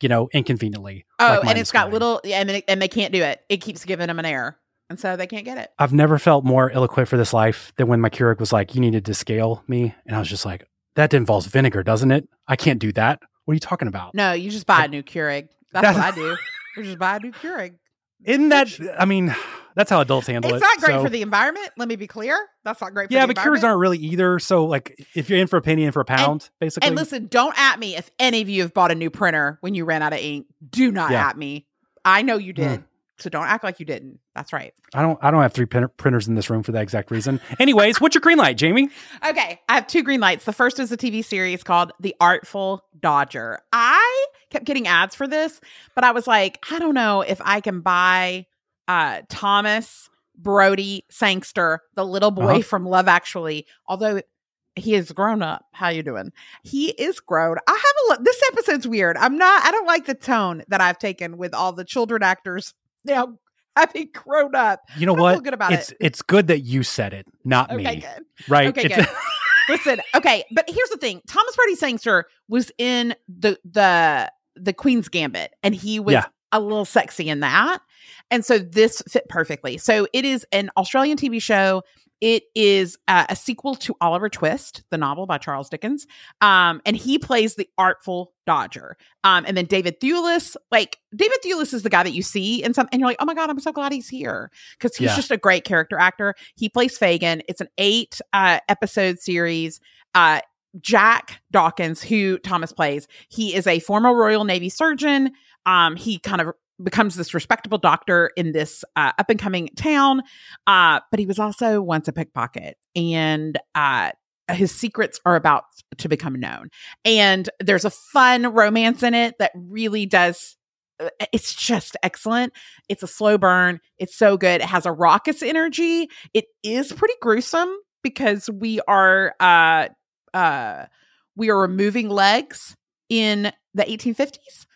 A: you know, inconveniently.
B: Oh,
A: like
B: and it's got
A: morning.
B: little, yeah, and, it- and they can't do it. It keeps giving them an error. And so they can't get it.
A: I've never felt more ill equipped for this life than when my Keurig was like, "You needed to scale me," and I was just like, "That involves vinegar, doesn't it? I can't do that. What are you talking about?"
B: No, you just buy a new Keurig. That's,
A: That's-
B: what I do. You just buy a new Keurig.
A: Isn't that? I mean, that's how adults handle
B: It's
A: it.
B: It's not great
A: so-
B: for the environment. Let me be clear. That's not great for the
A: environment. Yeah, but
B: environment.
A: aren't really either. So, like, if you're in for a penny, in for a pound, basically.
B: And listen, don't at me if any of you have bought a new printer when you ran out of ink. Do not
A: Yeah.
B: at me. I know you did.
A: Mm.
B: So don't act like you didn't. That's right.
A: I don't. I don't have three printer- printers in this room for that exact reason. Anyways, what's your green light, Jamie?
B: Okay, I have two green lights. The first is a TV series called The Artful Dodger. I kept getting ads for this, but I was like, I don't know if I can buy uh Thomas Brodie-Sangster, the little boy
A: Uh-huh.
B: from Love Actually, although he is grown up. How you doing? He is grown. I have a look. This episode's weird. I'm not. I don't like the tone that I've taken with all the children actors now having grown up.
A: You know what?
B: good about
A: it's
B: it.
A: it's good that you said it, not
B: Okay,
A: me.
B: good.
A: Right?
B: Okay,
A: It's-
B: good. Listen, okay, but here's the thing: Thomas Brodie-Sangster was in the the the Queen's Gambit, and he was
A: Yeah.
B: a little sexy in that, and so this fit perfectly. So it is an Australian TV show. It is uh, a sequel to Oliver Twist, the novel by Charles Dickens, um, and he plays the artful Dodger. Um, and then David Thewlis, like David Thewlis is the guy that you see in some, and you're like, oh my god, I'm so glad he's here because he's
A: Yeah.
B: just a great character actor. He plays Fagin. It's an eight uh, episode series. Uh, Jack Dawkins, who Thomas plays, he is a former Royal Navy surgeon. Um, he kind of becomes this respectable doctor in this uh, up and coming town, uh, but he was also once a pickpocket, and uh, his secrets are about to become known. And there's a fun romance in it that really does. uh, It's just excellent. It's a slow burn. It's so good. It has a raucous energy. It is pretty gruesome because we are uh uh we are removing legs in the 1850s.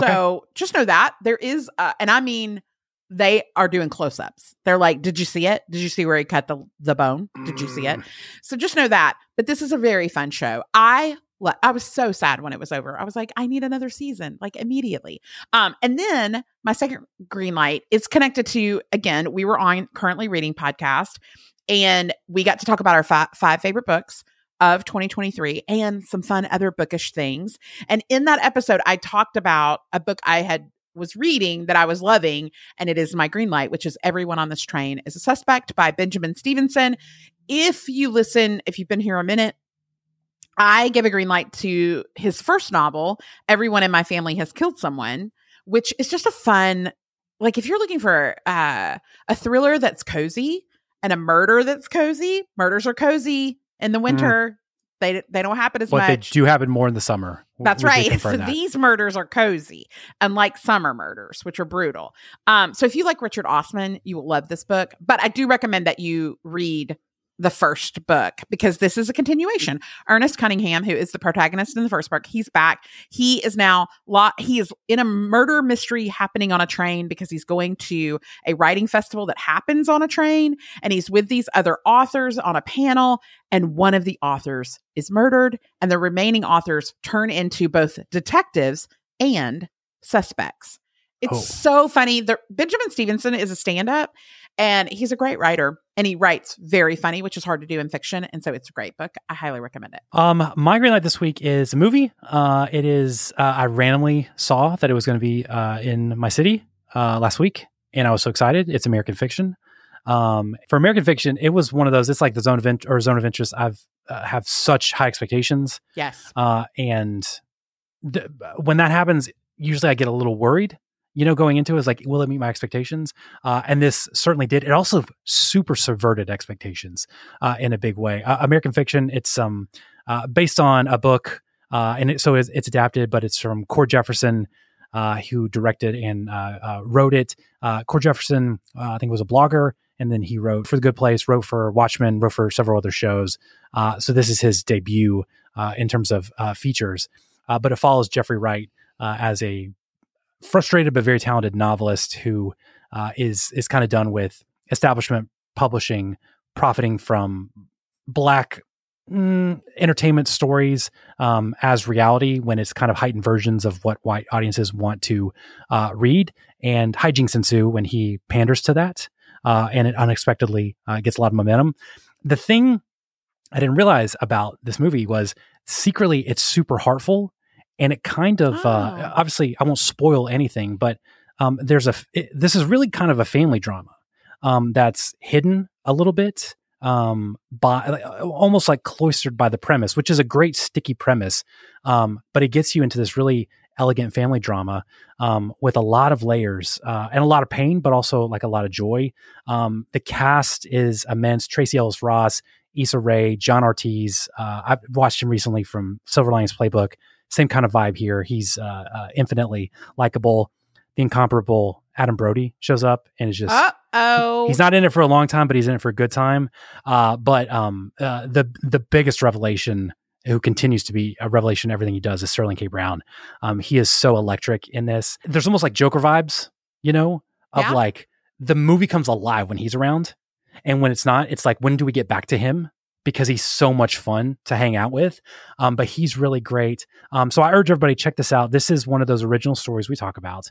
B: So just know that there is uh, and I mean they are doing close-ups. They're like, "Did you see it? Did you see where he cut the the bone? Did you see it?" So just know that. But this is a very fun show. I I was so sad when it was over. I was like, I need another season, like immediately. Um, and then my second green light is connected to again, we were on currently reading podcast, and we got to talk about our fi- five favorite books of 2023 and some fun other bookish things. And in that episode, I talked about a book I had was reading that I was loving, and it is my green light, which is Everyone on This Train is a Suspect by Benjamin Stevenson. If you listen, if you've been here a minute, I give a green light to his first novel, Everyone in My Family Has Killed Someone, which is just a fun, like if you're looking for uh, a thriller that's cozy and a murder that's cozy, murders are cozy in the winter. They, they don't happen as
A: but they do happen more in the summer.
B: That's
A: We
B: right.
A: confirm
B: So
A: that.
B: these murders are cozy, unlike summer murders, which are brutal. Um, so if you like Richard Osman, you will love this book. But I do recommend that you read the first book because this is a continuation. Ernest Cunningham, who is the protagonist in the first book, he's back. He is now lot he is in a murder mystery happening on a train because he's going to a writing festival that happens on a train and he's with these other authors on a panel and one of the authors is murdered and the remaining authors turn into both detectives and suspects. It's
A: Oh.
B: so funny. The, Benjamin Stevenson is a stand-up and he's a great writer and he writes very funny, which is hard to do in fiction. And so it's a great book. I highly recommend it.
A: Um, my green light this week is a movie. Uh, it is. Uh, I randomly saw that it was going to be uh, in my city uh, last week, and I was so excited. It's American Fiction. Um, for American Fiction, it was one of those. It's like the zone of or zone of interest. I've uh, have such high expectations,
B: Yes.
A: uh, and th- when that happens, usually I get a little worried. You know, going into it is like, will it meet my expectations? Uh, and this certainly did. It also super subverted expectations uh, in a big way. Uh, American Fiction, it's um uh, based on a book, uh, and it, so it's, it's adapted, but it's from Cord Jefferson, uh, who directed and wrote it. Cord Jefferson, I think, was a blogger, and then he wrote for The Good Place, wrote for Watchmen, wrote for several other shows. So this is his debut in terms of features, but it follows Jeffrey Wright uh, as a frustrated but very talented novelist who uh, is is kind of done with establishment publishing, profiting from black mm, entertainment stories um, as reality when it's kind of heightened versions of what white audiences want to uh, read, and hijinks ensue when he panders to that, uh, and it unexpectedly uh, gets a lot of momentum. The thing I didn't realize about this movie was secretly it's super heartful, and it kind of uh,
B: Oh.
A: obviously I won't spoil anything, but um, there's a it, this is really kind of a family drama um, that's hidden a little bit um, by almost like cloistered by the premise, which is a great sticky premise, um, but it gets you into this really elegant family drama um, with a lot of layers uh, and a lot of pain, but also like a lot of joy. Um, the cast is immense: Tracee Ellis Ross, Issa Rae, John Ortiz. Uh, I've watched him recently from Silver Linings Playbook. Same kind of vibe here. He's uh, uh, infinitely likable. The incomparable Adam Brody shows up and is just
B: Uh oh.
A: he's not in it for a long time, but he's in it for a good time. Uh, but um, uh, the the biggest revelation, who continues to be a revelation, in everything he does is Sterling K. Brown. Um, he is so electric in this. There's almost like Joker vibes, you know, of
B: Yeah.
A: like the movie comes alive when he's around, and when it's not, it's like when do we get back to him? Because he's so much fun to hang out with, um, but he's really great. Um, so I urge everybody check this out. This is one of those original stories we talk about,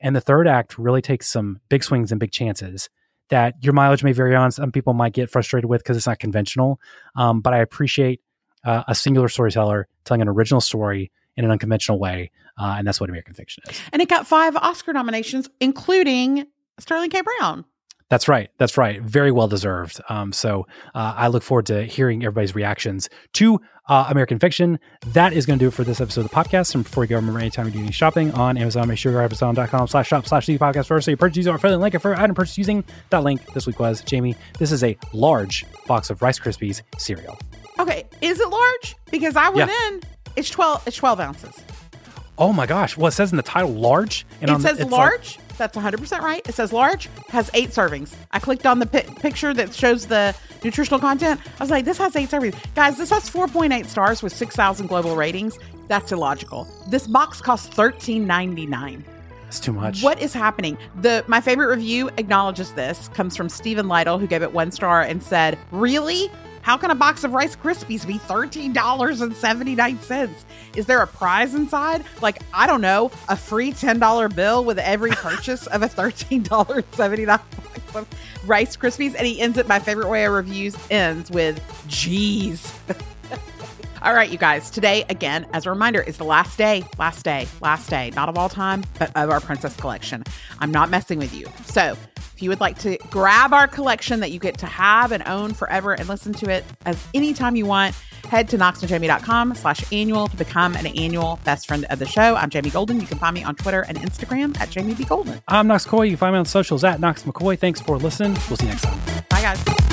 A: and the third act really takes some big swings and big chances that your mileage may vary on. Some people might get frustrated with because it's not conventional. Um, but I appreciate uh, a singular storyteller telling an original story in an unconventional way, uh, and that's what American fiction is.
B: and it got five Oscar nominations, including Sterling K. Brown.
A: That's right. That's right. Very well deserved. Um, so uh, I look forward to hearing everybody's reactions to uh, American Fiction. That is going to do it for this episode of the podcast. And before you go, remember anytime you're doing any shopping on Amazon, make sure you're at amazon.com slash shop slash the podcast first. So you purchase using our affiliate link for item purchase using that link this week was Jamie. This is a large box of Rice Krispies cereal.
B: Okay, is it large? Because I went
A: Yeah.
B: in. It's twelve. It's twelve ounces.
A: Oh my gosh. Well, it says in the title large. And
B: it
A: on the-
B: says
A: it's like-
B: large. That's 100% right. It says large, has eight servings. I clicked on the pi- picture that shows the nutritional content. I was like, this has eight servings. Guys, this has 4.8 stars with 6,000 global ratings. That's illogical. This box costs $13.99.
A: it's too much.
B: What is happening? The my favorite review acknowledges this. Comes from Stephen Lytle, who gave it one star and said, "Really? How can a box of Rice Krispies be thirteen dollars and seventy nine cents? Is there a prize inside? Like I don't know, a free ten dollar bill with every purchase of a thirteen dollars seventy nine box of Rice Krispies?" And he ends it. My favorite way of reviews ends with, "Geez." All right, you guys. Today, again, as a reminder, is the last day, last day, last day, not of all time, but of our Princess Collection. I'm not messing with you. So, if you would like to grab our collection that you get to have and own forever and listen to it as anytime you want, head to knoxandjamie.com slash annual to become an annual best friend of the show. I'm Jamie Golden. You can find me on Twitter and Instagram at Jamie B. Golden.
A: I'm Knox McCoy. You can find me on socials at Knox McCoy. Thanks for listening. We'll see you next time.
B: Bye, guys.